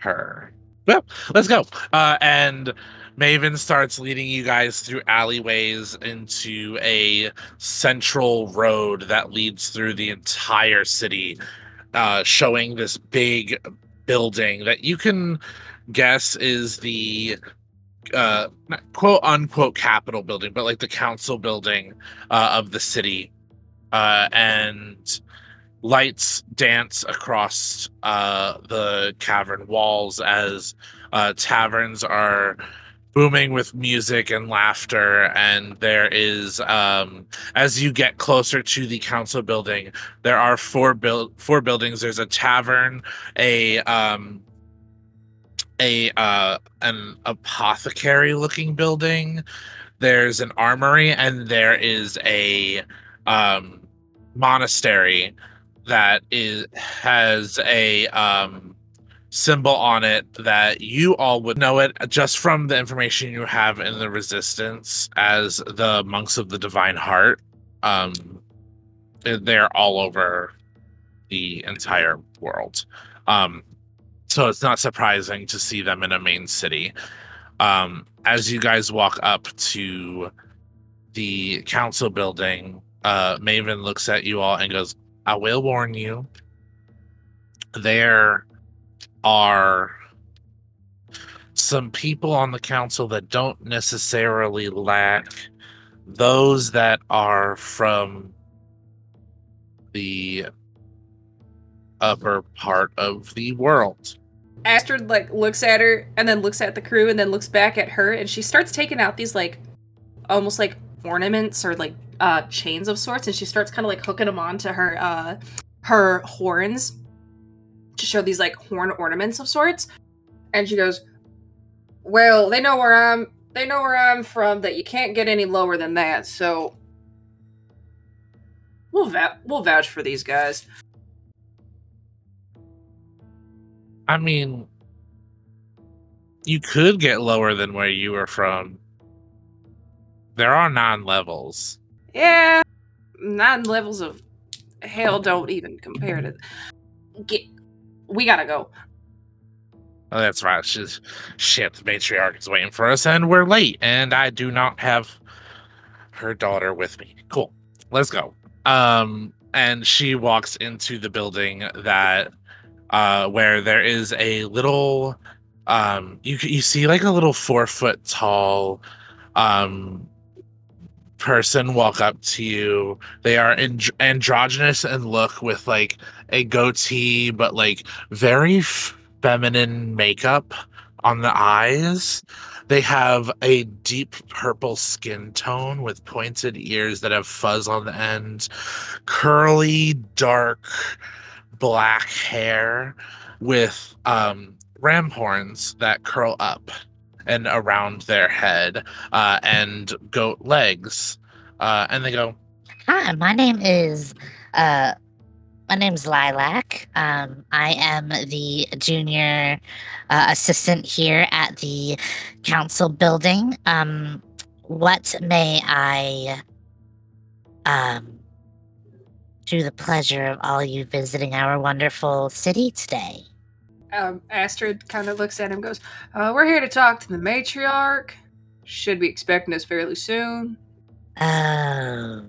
her. Well, let's go. Uh, and Maven starts leading you guys through alleyways into a central road that leads through the entire city, uh, showing this big building that you can guess is the uh, quote unquote Capitol building, but like the council building uh, of the city. Uh, and lights dance across uh, the cavern walls as uh, taverns are booming with music and laughter and there is um as you get closer to the council building there are four build four buildings. There's a tavern a um a uh an apothecary looking building there's an armory and there is a um, monastery that is has a um, symbol on it that you all would know it just from the information you have in the resistance as the monks of the divine heart. Um they're all over the entire world. Um so it's not surprising to see them in a main city. Um as you guys walk up to the council building uh maven looks at you all and goes i will warn you. There are some people on the council that don't necessarily lack those that are from the upper part of the world. Astrid like looks at her and then looks at the crew and then looks back at her and she starts taking out these like almost like ornaments or like uh chains of sorts and she starts kind of like hooking them onto her uh her horns to show these like horn ornaments of sorts and she goes well they know where i'm they know where i'm from that you can't get any lower than that so we'll va- we'll vouch for these guys I mean, you could get lower than where you were from. There are nine levels. yeah nine levels of hell don't even compare to (laughs) get we gotta go Oh, that's right. She's, shit, the matriarch is waiting for us, and we're late, and I do not have her daughter with me. Cool. Let's go. Um, and she walks into the building that uh where there is a little um you you see like a little four foot tall um person walk up to you. They are and- androgynous and look with like a goatee but like very feminine makeup on the eyes. They have a deep purple skin tone with pointed ears that have fuzz on the end curly dark black hair with um, ram horns that curl up and around their head uh, and goat legs. Uh, and they go, Hi, my name is uh my name's Lilac. Um I am the junior uh, assistant here at the council building. Um what may I um do the pleasure of all you visiting our wonderful city today? Um, Astrid kind of looks at him and goes, uh, We're here to talk to the matriarch. Should be expecting us fairly soon. Oh,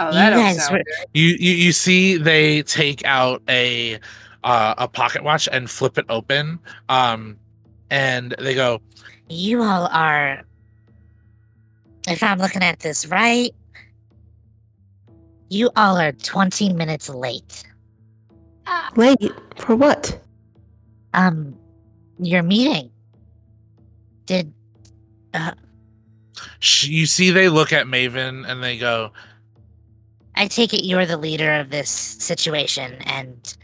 Oh, You that don't guys were- you, you, you see they take out a uh, a pocket watch and flip it open. Um, and they go, you all are if I'm looking at this right, you all are 20 minutes late. Late for what? Um, your meeting. Did sh- you see they look at Maven and they go, I take it you're the leader of this situation and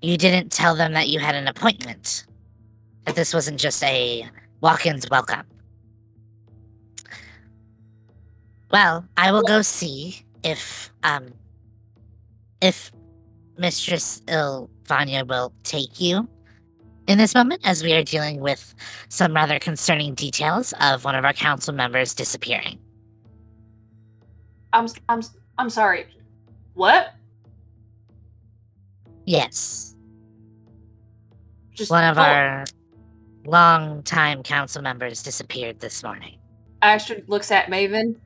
you didn't tell them that you had an appointment? That this wasn't just a walk in's welcome? Well, I will go see if, um, if Mistress Ilvania will take you in this moment as we are dealing with some rather concerning details of one of our council members disappearing. I'm, I'm, I'm sorry. What? Yes. Just One of oh, our long-time council members disappeared this morning. Astrid looks at Maven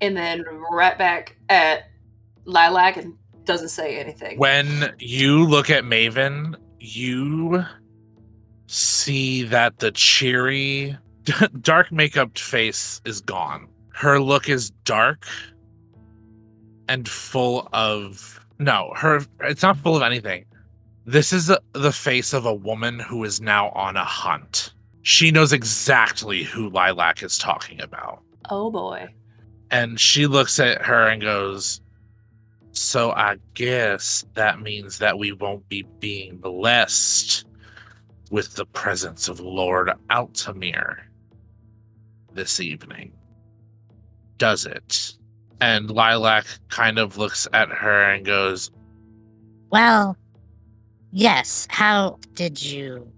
and then right back at Lilac and doesn't say anything. when you look at Maven, you see that the cheery, (laughs) dark makeup face is gone. Her look is dark and full of no, her it's not full of anything. This is the the face of a woman who is now on a hunt. She knows exactly who Lilac is talking about. Oh boy. And she looks at her and goes, So I guess that means that we won't be being blessed with the presence of Lord Altamir. this evening. Does it? And Lilac kind of looks at her and goes, Well, yes. How did you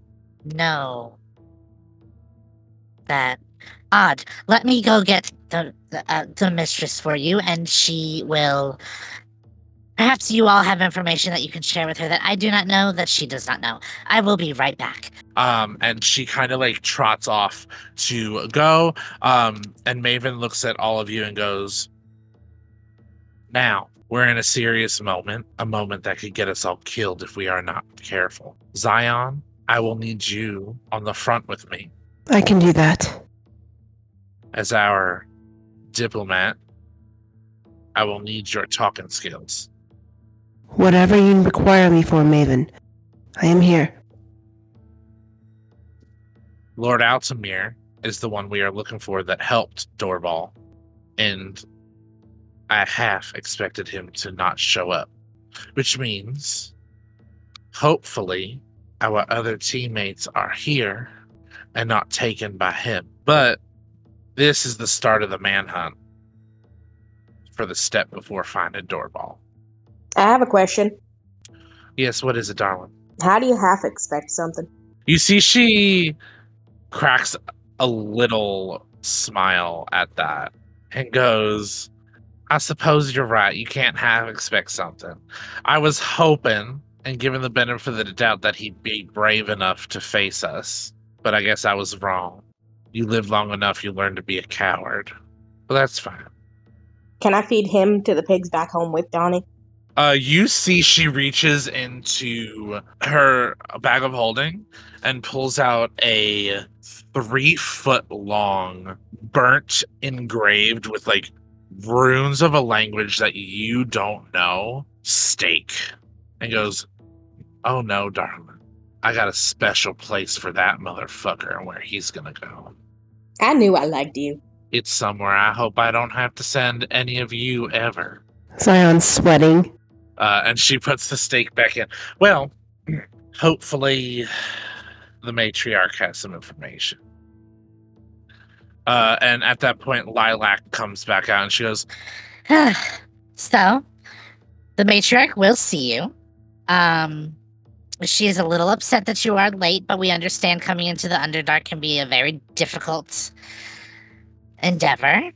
know that? Odd. Let me go get the the, uh, the mistress for you, and she will. Perhaps you all have information that you can share with her that I do not know that she does not know. I will be right back. um, and she kind of like trots off to go. Um, and Maven looks at all of you and goes, Now, we're in a serious moment, a moment that could get us all killed if we are not careful. Zion, I will need you on the front with me I can do that. as our diplomat. I will need your talking skills. Whatever you require me for, Maven, I am here. Lord Altamir is the one we are looking for that helped Doorball, and I half expected him to not show up, which means hopefully our other teammates are here and not taken by him. But this is the start of the manhunt for the step before finding Doorball. I have a question. Yes, what is it, darling? How do you half expect something? You see, she cracks a little smile at that and goes, I suppose you're right. You can't half expect something. I was hoping and given the benefit of the doubt that he'd be brave enough to face us, but I guess I was wrong. You live long enough, you learn to be a coward. But that's fine. Can I feed him to the pigs back home with Donnie? Uh, you see, she reaches into her bag of holding and pulls out a three foot long, burnt, engraved with like runes of a language that you don't know stake and goes, Oh no, darling. I got a special place for that motherfucker and where he's gonna go. I knew I liked you. It's somewhere I hope I don't have to send any of you ever. Zion's sweating. Uh, and she (laughs) puts the stake back in. Well, hopefully, the matriarch has some information. Uh, and at that point, Lilac comes back out and she goes, (sighs) so, the matriarch will see you. Um, she is a little upset that you are late, but we understand coming into the Underdark can be a very difficult endeavor.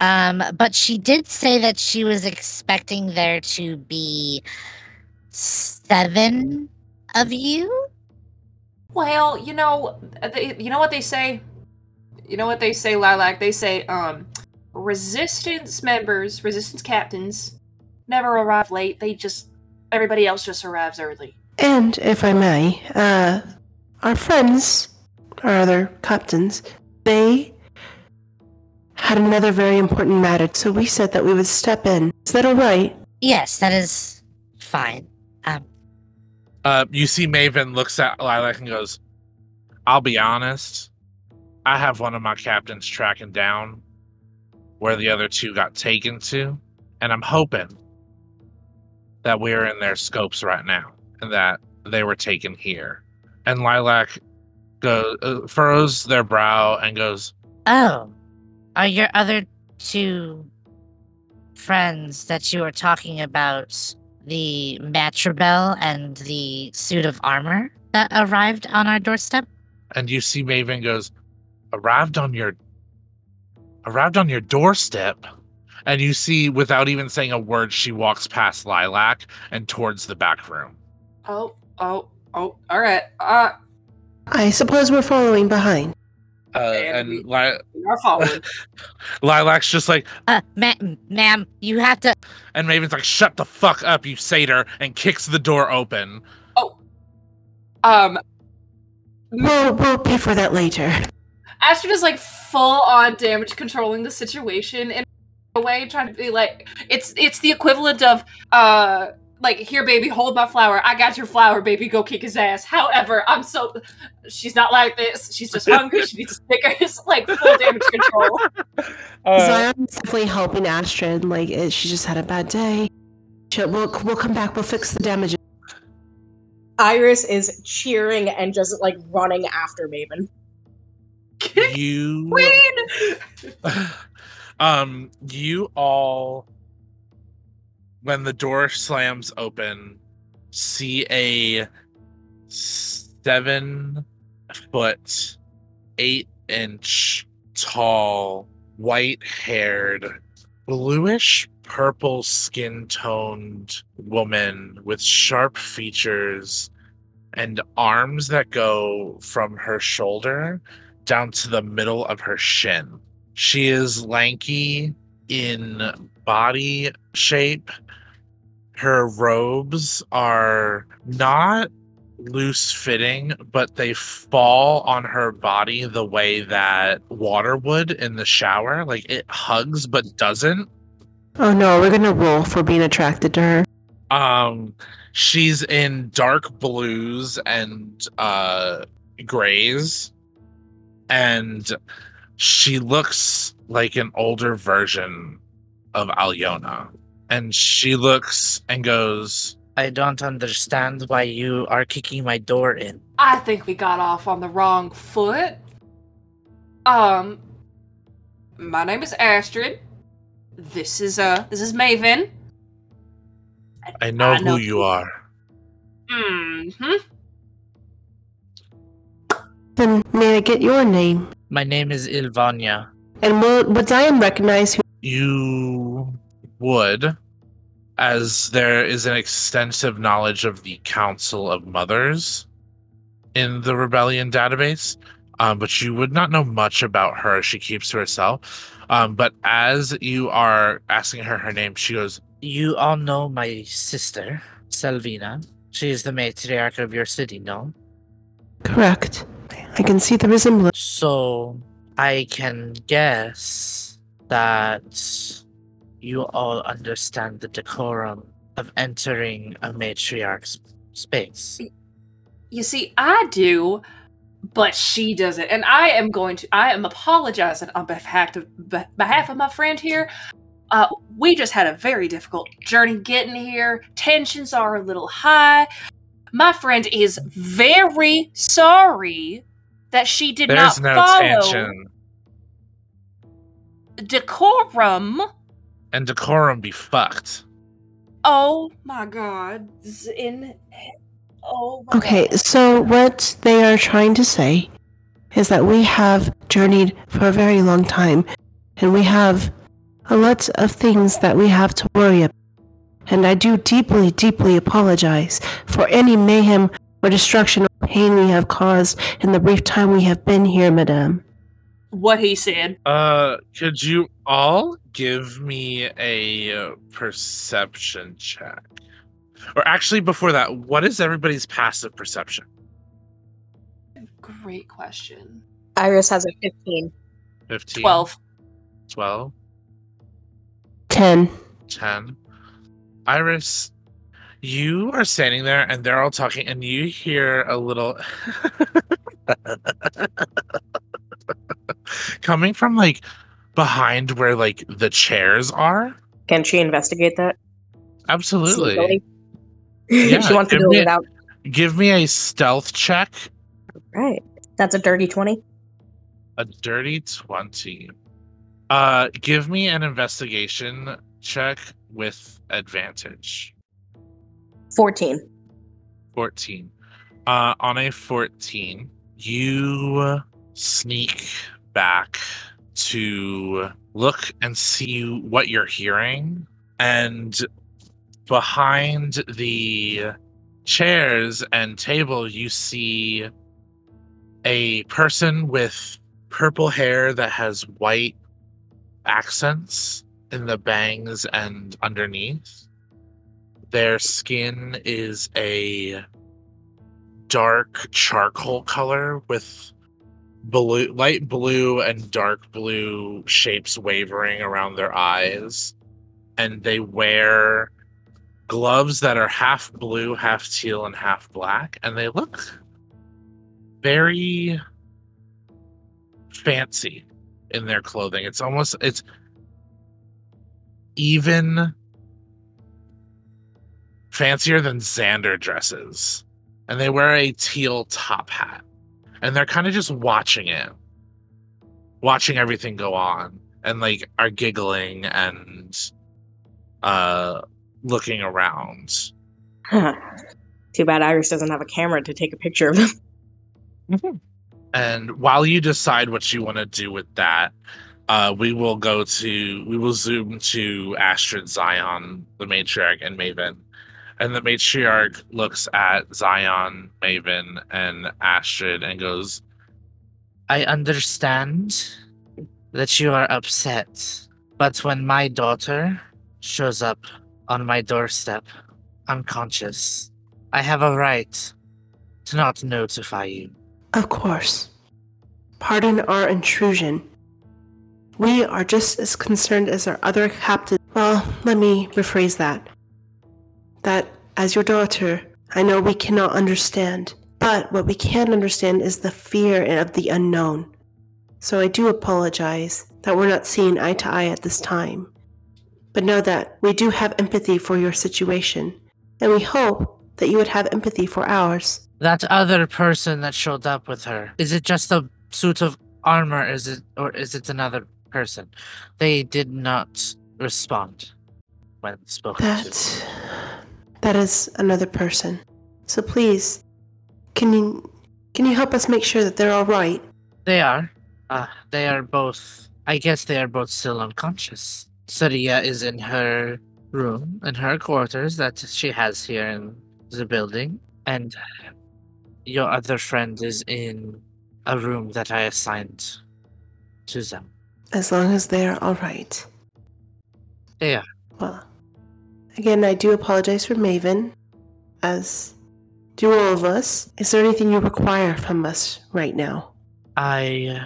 Um, but she did say that she was expecting there to be seven of you. Well, you know, they, you know what they say. You know what they say, Lilac. They say, um, resistance members, resistance captains, never arrive late. They just everybody else just arrives early. And, if I may, uh, our friends, our other captains, they had another very important matter, so we said that we would step in. Is that alright? Yes, that is fine. Um, uh, You see, Maven looks at Lilac and goes, I'll be honest. I have one of my captains tracking down where the other two got taken to, and I'm hoping that we're in their scopes right now and that they were taken here. And Lilac goes, uh, furrows their brow and goes, oh, are your other two friends that you were talking about the Matrabel and the suit of armor that arrived on our doorstep? and you see Maven goes, arrived on your arrived on your doorstep. And you see, without even saying a word, she walks past Lilac and towards the back room. Oh, oh, oh. All right. Uh, I suppose we're following behind. Uh, And we- and Li- are following. (laughs) Lilac's just like, Uh, ma- ma'am, you have to. and Maven's like, shut the fuck up, you satyr, and kicks the door open. Oh. Um, We'll, we'll pay for that later. Astrid is like full on damage controlling the situation in a way, trying to be like it's it's the equivalent of uh like here baby hold my flower i got your flower baby go kick his ass however i'm so she's not like this she's just hungry she needs snickers (laughs) like full damage control Uh, Zion's definitely helping Astrid. Like, it, she just had a bad day. She'll, we'll, we'll come back. We'll fix the damage. Iris is cheering and just like running after Maven. (laughs) you Queen! (sighs) um you all when the door slams open see a seven foot eight inch tall white haired bluish purple skin toned woman with sharp features and arms that go from her shoulder down to the middle of her shin. She is lanky in body shape. Her robes are not loose fitting, but they fall on her body the way that water would in the shower. Like it hugs but doesn't. Oh no, we're gonna roll for being attracted to her. Um she's in dark blues and uh grays and she looks like an older version of Alyona. And she looks and goes, I don't understand why you are kicking my door in. I think we got off on the wrong foot. Um, my name is Astrid. This is uh, this is Maven. I know, I know who you are. Mm-hmm. Then may I get your name? My name is Ilvania. And will would Zion recognize who You would, as there is an extensive knowledge of the Council of Mothers in the Rebellion database, um, but you would not know much about her. She keeps to herself. Um, but as you are asking her her name, she goes, You all know my sister, Selvina. She is the matriarch of your city, no? correct? I can see the resemblance. So I can guess that you all understand the decorum of entering a matriarch's space. You see, I do, but she doesn't, and I am going to. I am apologizing on behalf of behalf of my friend here. Uh, we just had a very difficult journey getting here. Tensions are a little high. My friend is very sorry that she did There's not no follow tension. Decorum. And decorum be fucked. Oh my god. In oh my Okay, God. so what they are trying to say is that we have journeyed for a very long time, and we have a lot of things that we have to worry about. And I do deeply, deeply apologize for any mayhem or destruction or pain we have caused in the brief time we have been here, madame. What he said. Uh, could you all give me a uh, perception check? Or actually, before that, what is everybody's passive perception? Great question. Iris has a 15. 15, 12. 12, Ten. 10. Iris, you are standing there and they're all talking, and you hear a little (laughs) (laughs) coming from like behind where like the chairs are. Can she investigate that? Absolutely. Yeah, (laughs) she wants to do it without. Give me a stealth check. Right. That's a dirty 20. A dirty 20. Uh give me an investigation check with advantage. 14. 14. Uh on a 14, you sneak back to look and see what you're hearing and behind the chairs and table you see a person with purple hair that has white accents in the bangs and underneath. Their skin is a dark charcoal color with blue, light blue and dark blue shapes wavering around their eyes. And they wear gloves that are half blue, half teal, and half black. And they look very fancy in their clothing. It's almost it's even fancier than Xander dresses. And they wear a teal top hat. And they're kind of just watching it. watching everything go on and like are giggling and uh looking around. Too bad Iris doesn't have a camera to take a picture of him. (laughs) And while you decide what you want to do with that, uh, we will go to we will zoom to Astrid, Zion, the matriarch, and Maven. And the matriarch looks at Zion, Maven, and Astrid and goes, I understand that you are upset, but when my daughter shows up on my doorstep, unconscious, I have a right to not notify you. Of course. Pardon our intrusion. We are just as concerned as our other captives. Well, let me rephrase that. That, as your daughter, I know we cannot understand. But what we can understand is the fear of the unknown. So I do apologize that we're not seeing eye to eye at this time. But know that we do have empathy for your situation, and we hope that you would have empathy for ours. That other person that showed up with her, is it just a suit of armor? Is it, or is it another person? They did not respond when spoken to. That is another person. So please, can you can you help us make sure that they're all right? They are. Uh, they are both. I guess they are both still unconscious. Saria is in her room, in her quarters that she has here in the building, and your other friend is in a room that I assigned to them. As long as they're all right. They are. Well, again, I do apologize for Maven, as do all of us. Is there anything you require from us right now? I uh,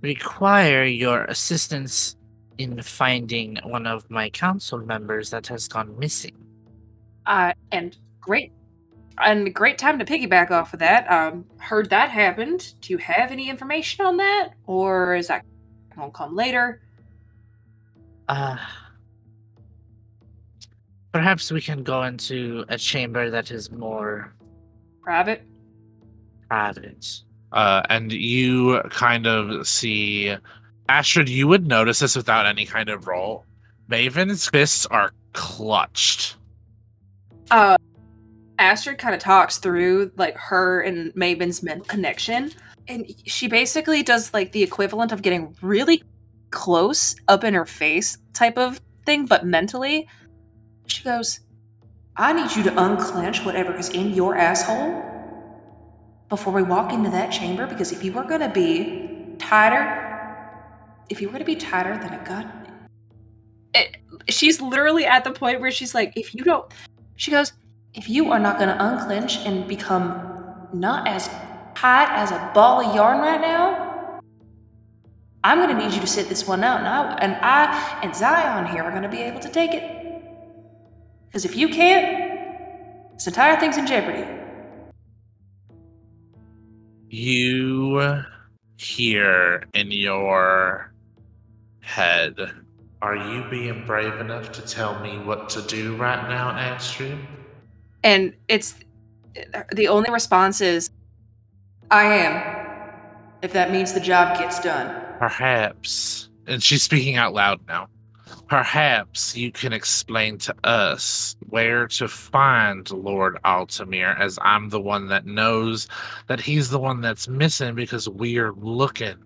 require your assistance in finding one of my council members that has gone missing. Uh, and great, and great time to piggyback off of that. Um, heard that happened. Do you have any information on that, or is that gonna come later? Uh, perhaps we can go into a chamber that is more Private. private. uh, and you kind of see Astrid. You would notice this without any kind of roll. Maven's fists are clutched. Uh, Astrid kind of talks through like her and Maven's mental connection, and she basically does like the equivalent of getting really close up in her face type of thing, but mentally. She goes, I need you to unclench whatever is in your asshole before we walk into that chamber because if you were going to be tighter, if you were to be tighter than a gut. It, eh, she's literally at the point where she's like, if you don't. She goes, if you are not going to unclench and become not as tight as a ball of yarn right now, I'm going to need you to sit this one out. And I, and I and Zion here are going to be able to take it. Because if you can't, this entire thing's in jeopardy. You hear in your head, Are you being brave enough to tell me what to do right now, Astrid? And it's the only response is, I am. If that means the job gets done. Perhaps, and she's speaking out loud now. Perhaps you can explain to us where to find Lord Altamir, as I'm the one that knows that he's the one that's missing because we're looking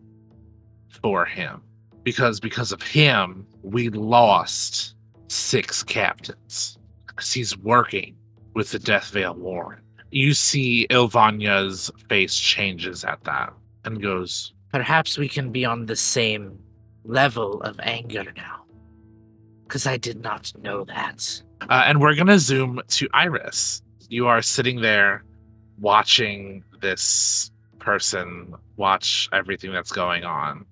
for him. Because because of him, we lost six captains. Because he's working with the Death Veil Warren. You see Ilvanya's face changes at that and goes, Perhaps we can be on the same level of anger now. Because I did not know that. Uh, and we're going to zoom to Iris. You are sitting there watching this person watch everything that's going on.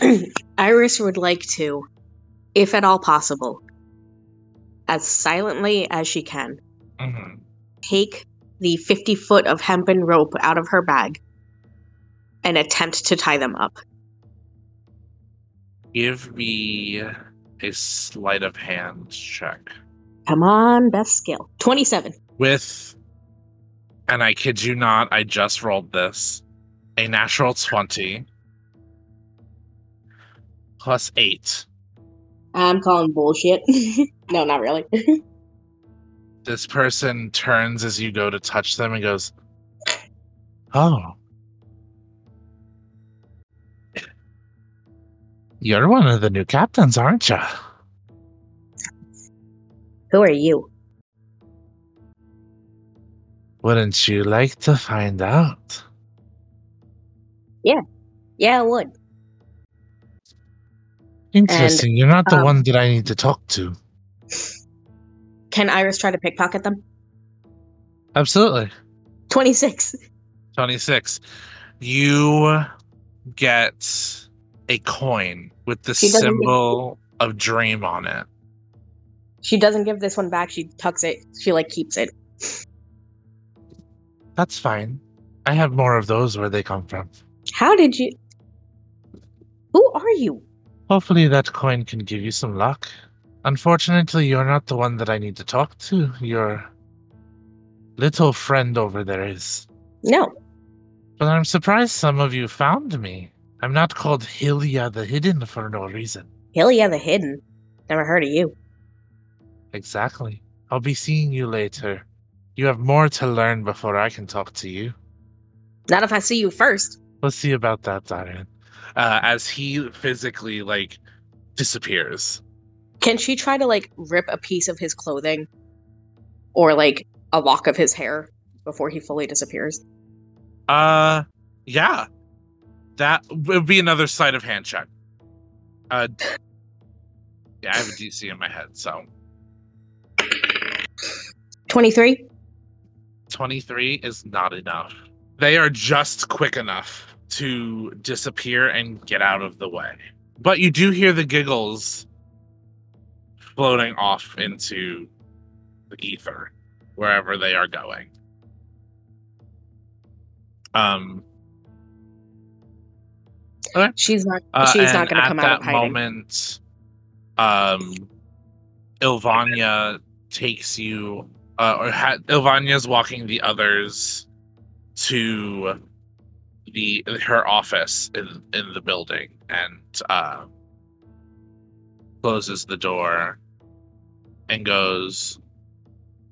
(clears throat) Iris would like to, if at all possible, as silently as she can, Mhm. take the 50 foot of hempen rope out of her bag and attempt to tie them up. Give me a sleight of hand check. Come on, best skill. 27. With, and I kid you not, I just rolled this a natural 20 plus eight. I'm calling bullshit. (laughs) no, not really. (laughs) This person turns as you go to touch them and goes, Oh. You're one of the new captains, aren't you? Who are you? Wouldn't you like to find out? Yeah, Yeah, I would. Interesting. You're not the um, one that I need to talk to. Can Iris try to pickpocket them? Absolutely. 26. 26. You get a coin with the symbol of dream on it. She doesn't give this one back. She tucks it. She like keeps it. That's fine. I have more of those where they come from. How did you? Who are you? Hopefully, that coin can give you some luck. Unfortunately, you're not the one that I need to talk to. Your little friend over there is. No. But I'm surprised some of you found me. I'm not called Hylia the Hidden for no reason. Hylia the Hidden. Never heard of you. Exactly. I'll be seeing you later. You have more to learn before I can talk to you. Not if I see you first. Let's see about that, Darian. Uh, as he physically like disappears. Can she try to like rip a piece of his clothing or like a lock of his hair before he fully disappears? Uh, yeah, that would be another sleight of hand check. Uh, yeah, I have a DC in my head, so 23? 23 is not enough. They are just quick enough to disappear and get out of the way. But you do hear the giggles floating off into the ether wherever they are going. Um She's not uh, she's and not gonna come out of hiding. moment um Ilvania takes you uh, or ha- Ilvania's walking the others to the her office in in the building and uh closes the door and goes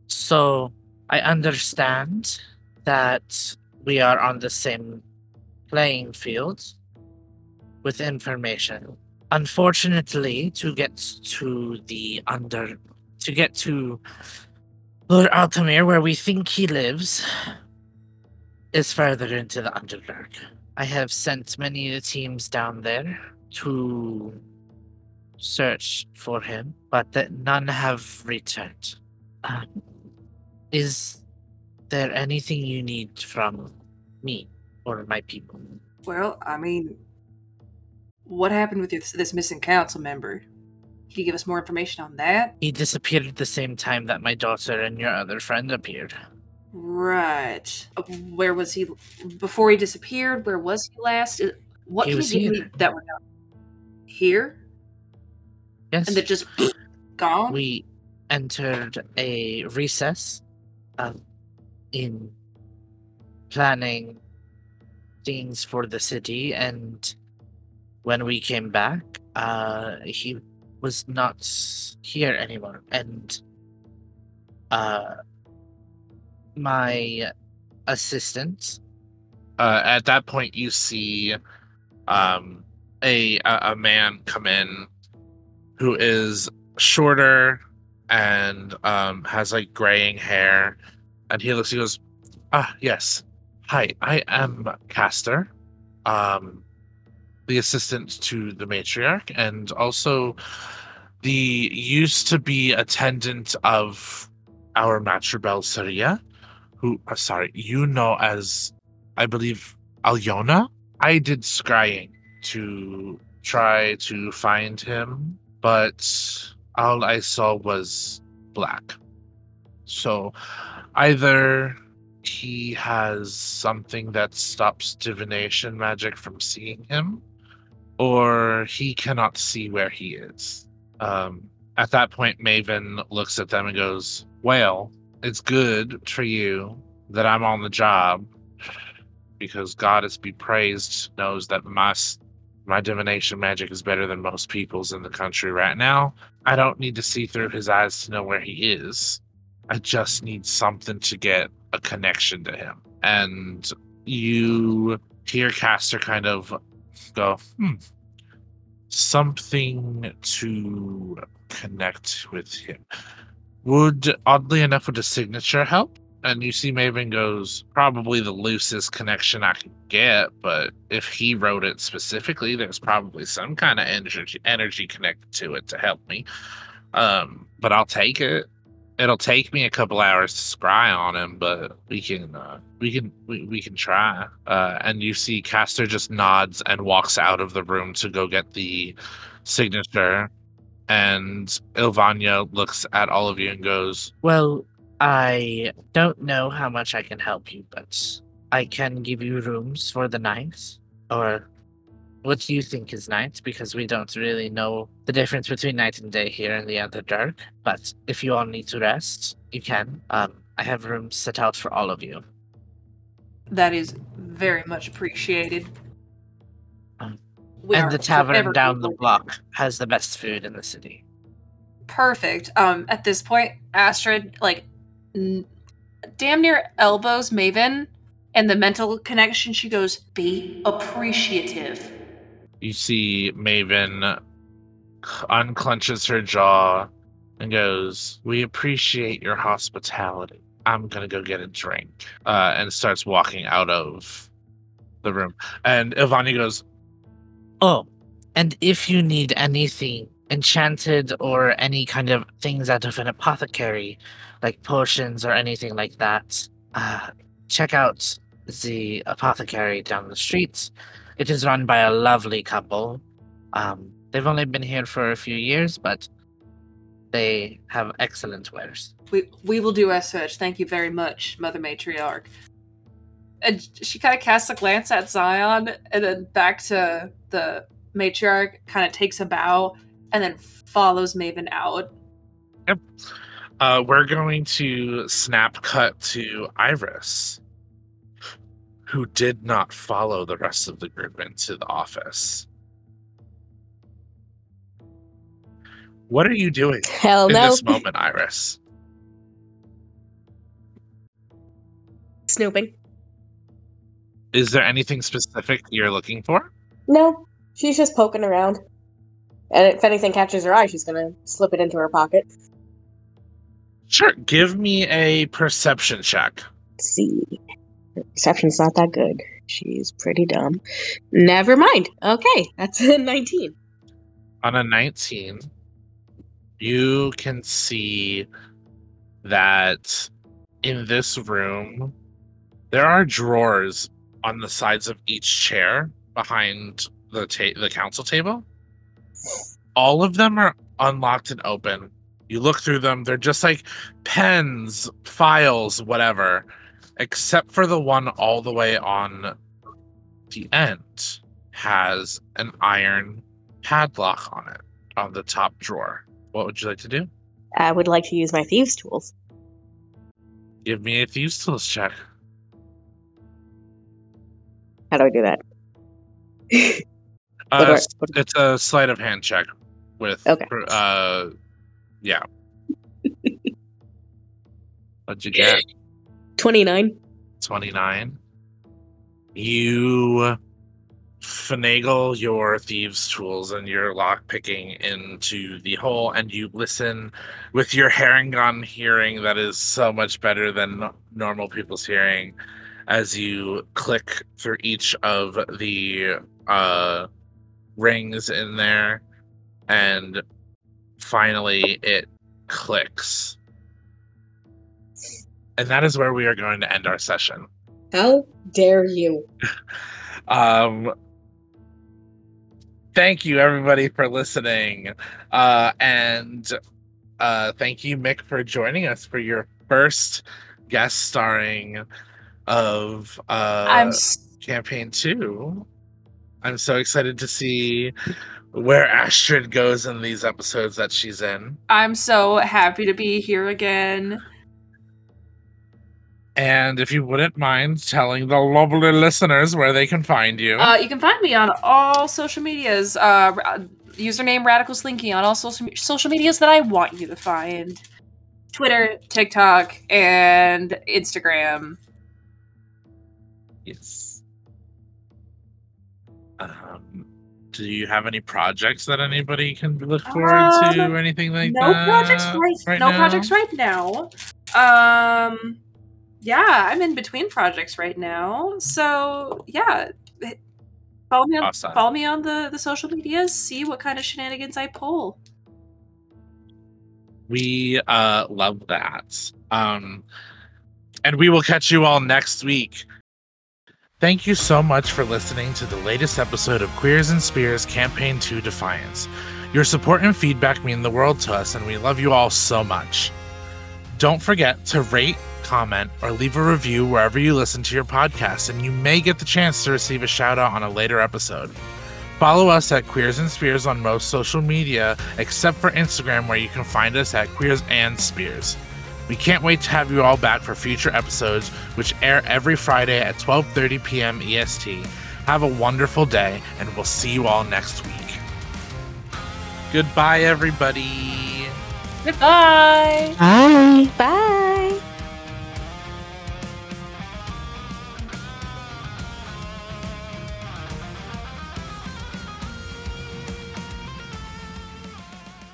So I understand that we are on the same playing field with information. Unfortunately, to get to the under to get to Lord Altamir, where we think he lives, is further into the Underdark. I have sent many teams down there to search for him, but that none have returned. Um, is there anything you need from me or my people? Well, I mean, what happened with this, this missing council member? Can you give us more information on that? He disappeared at the same time that my daughter and your other friend appeared. Right. Uh, Where was he before he disappeared? Where was he last? Uh, What He can was you give me here. that we're not here? Yes. And they're just (clears throat) gone? we entered a recess uh, in planning things for the city and when we came back uh he was not here anymore. And uh my assistant uh, at that point you see um, a, a man come in who is shorter and um, has like graying hair. And he looks he goes ah yes. Hi i am caster um the assistant to the matriarch and also the used to be attendant of our matribel Saria, who uh, sorry you know as I believe Alyona. I did scrying to try to find him, but all I saw was black. So either he has something that stops divination magic from seeing him, or he cannot see where he is. Um, at that point, Maven looks at them and goes, Well, it's good for you that I'm on the job because God is be praised knows that my My divination magic is better than most people's in the country right now. I don't need to see through his eyes to know where he is. I just need something to get a connection to him. And you hear Caster kind of go, hmm, something to connect with him. Would, oddly enough, would a signature help? And you see Maven goes, probably the loosest connection I could get, but if he wrote it specifically, there's probably some kind of energy energy connected to it to help me. Um, but I'll take it. It'll take me a couple hours to scry on him, but we can uh, we can we, we can try. Uh, and you see Caster just nods and walks out of the room to go get the signature. And Ilvania looks at all of you and goes, Well, I don't know how much I can help you, but I can give you rooms for the night. Or what do you think is night? Because we don't really know the difference between night and day here in the Underdark. But if you all need to rest, you can. Um, I have rooms set out for all of you. That is very much appreciated. Um, and the tavern down the block has the best food in the city. Perfect. Um, at this point, Astrid like n- damn near elbows Maven, and the mental connection. She goes, "Be appreciative." You see Maven unclenches her jaw and goes, We appreciate your hospitality. I'm to go get a drink. Uh, and starts walking out of the room. And Ivani goes, Oh, and if you need anything enchanted or any kind of things out of an apothecary, like potions or anything like that, uh, check out the apothecary down the street. It is run by a lovely couple. Um, they've only been here for a few years, but they have excellent wares. We we will do as such. Thank you very much, Mother Matriarch. And she kind of casts a glance at Zion, and then back to the matriarch. Kind of takes a bow, and then follows Maven out. uh, We're going to snap cut to Iris, who did not follow the rest of the group into the office. What are you doing Hell in no. this (laughs) moment, Iris? Snooping. Is there anything specific you're looking for? No, she's just poking around. And if anything catches her eye, she's gonna slip it into her pocket. Sure. Give me a perception check. Let's see. Her perception's not that good. She's pretty dumb. Never mind. Okay, that's a (laughs) 19. On a 19, you can see that in this room, there are drawers on the sides of each chair behind the ta- the council table. All of them are unlocked and open. You look through them, they're just like pens, files, whatever, except for the one all the way on the end has an iron padlock on it on the top drawer. What would you like to do? I would like to use my thieves' tools. Give me a thieves tools check. How do I do that? (laughs) Uh, do I- s- it's a sleight of hand check with Okay. uh yeah. (laughs) What'd you get? 29. 29. You finagle your thieves' tools and your lock picking into the hole, and you listen with your Harengon hearing that is so much better than normal people's hearing as you click through each of the uh, rings in there, and finally it clicks. And that is where we are going to end our session. How dare you? (laughs) Um, thank you everybody for listening, uh, and uh, thank you Mick for joining us for your first guest starring of uh, I'm campaign two. I'm so excited to see where Astrid goes in these episodes that she's in. I'm so happy to be here again. And if you wouldn't mind telling the lovely listeners where they can find you. Uh, you can find me on all social medias. Uh, username Radicalslinky on all social social medias that I want you to find: Twitter, TikTok, and Instagram. yes. Um, do you have any projects that anybody can look forward to Um, or anything like that? no that? projects right, no now? projects right now. Um, yeah, I'm in between projects right now. So yeah, follow me on Awesome. follow me on the the social medias. See what kind of shenanigans I pull. We uh love that. Um and we will catch you all next week. Thank you so much for listening to the latest episode of Queers and Spears Campaign 2 Defiance. Your support and feedback mean the world to us, and we love you all so much. Don't forget to rate, comment, or leave a review wherever you listen to your podcast, and you may get the chance to receive a shout out on a later episode. Follow us at Queers and Spears on most social media, except for Instagram, where you can find us at Queers and Spears. We can't wait to have you all back for future episodes, which air every Friday at 12:30 p.m. EST. Have a wonderful day, and we'll see you all next week. Goodbye, everybody. Goodbye. Bye. Bye.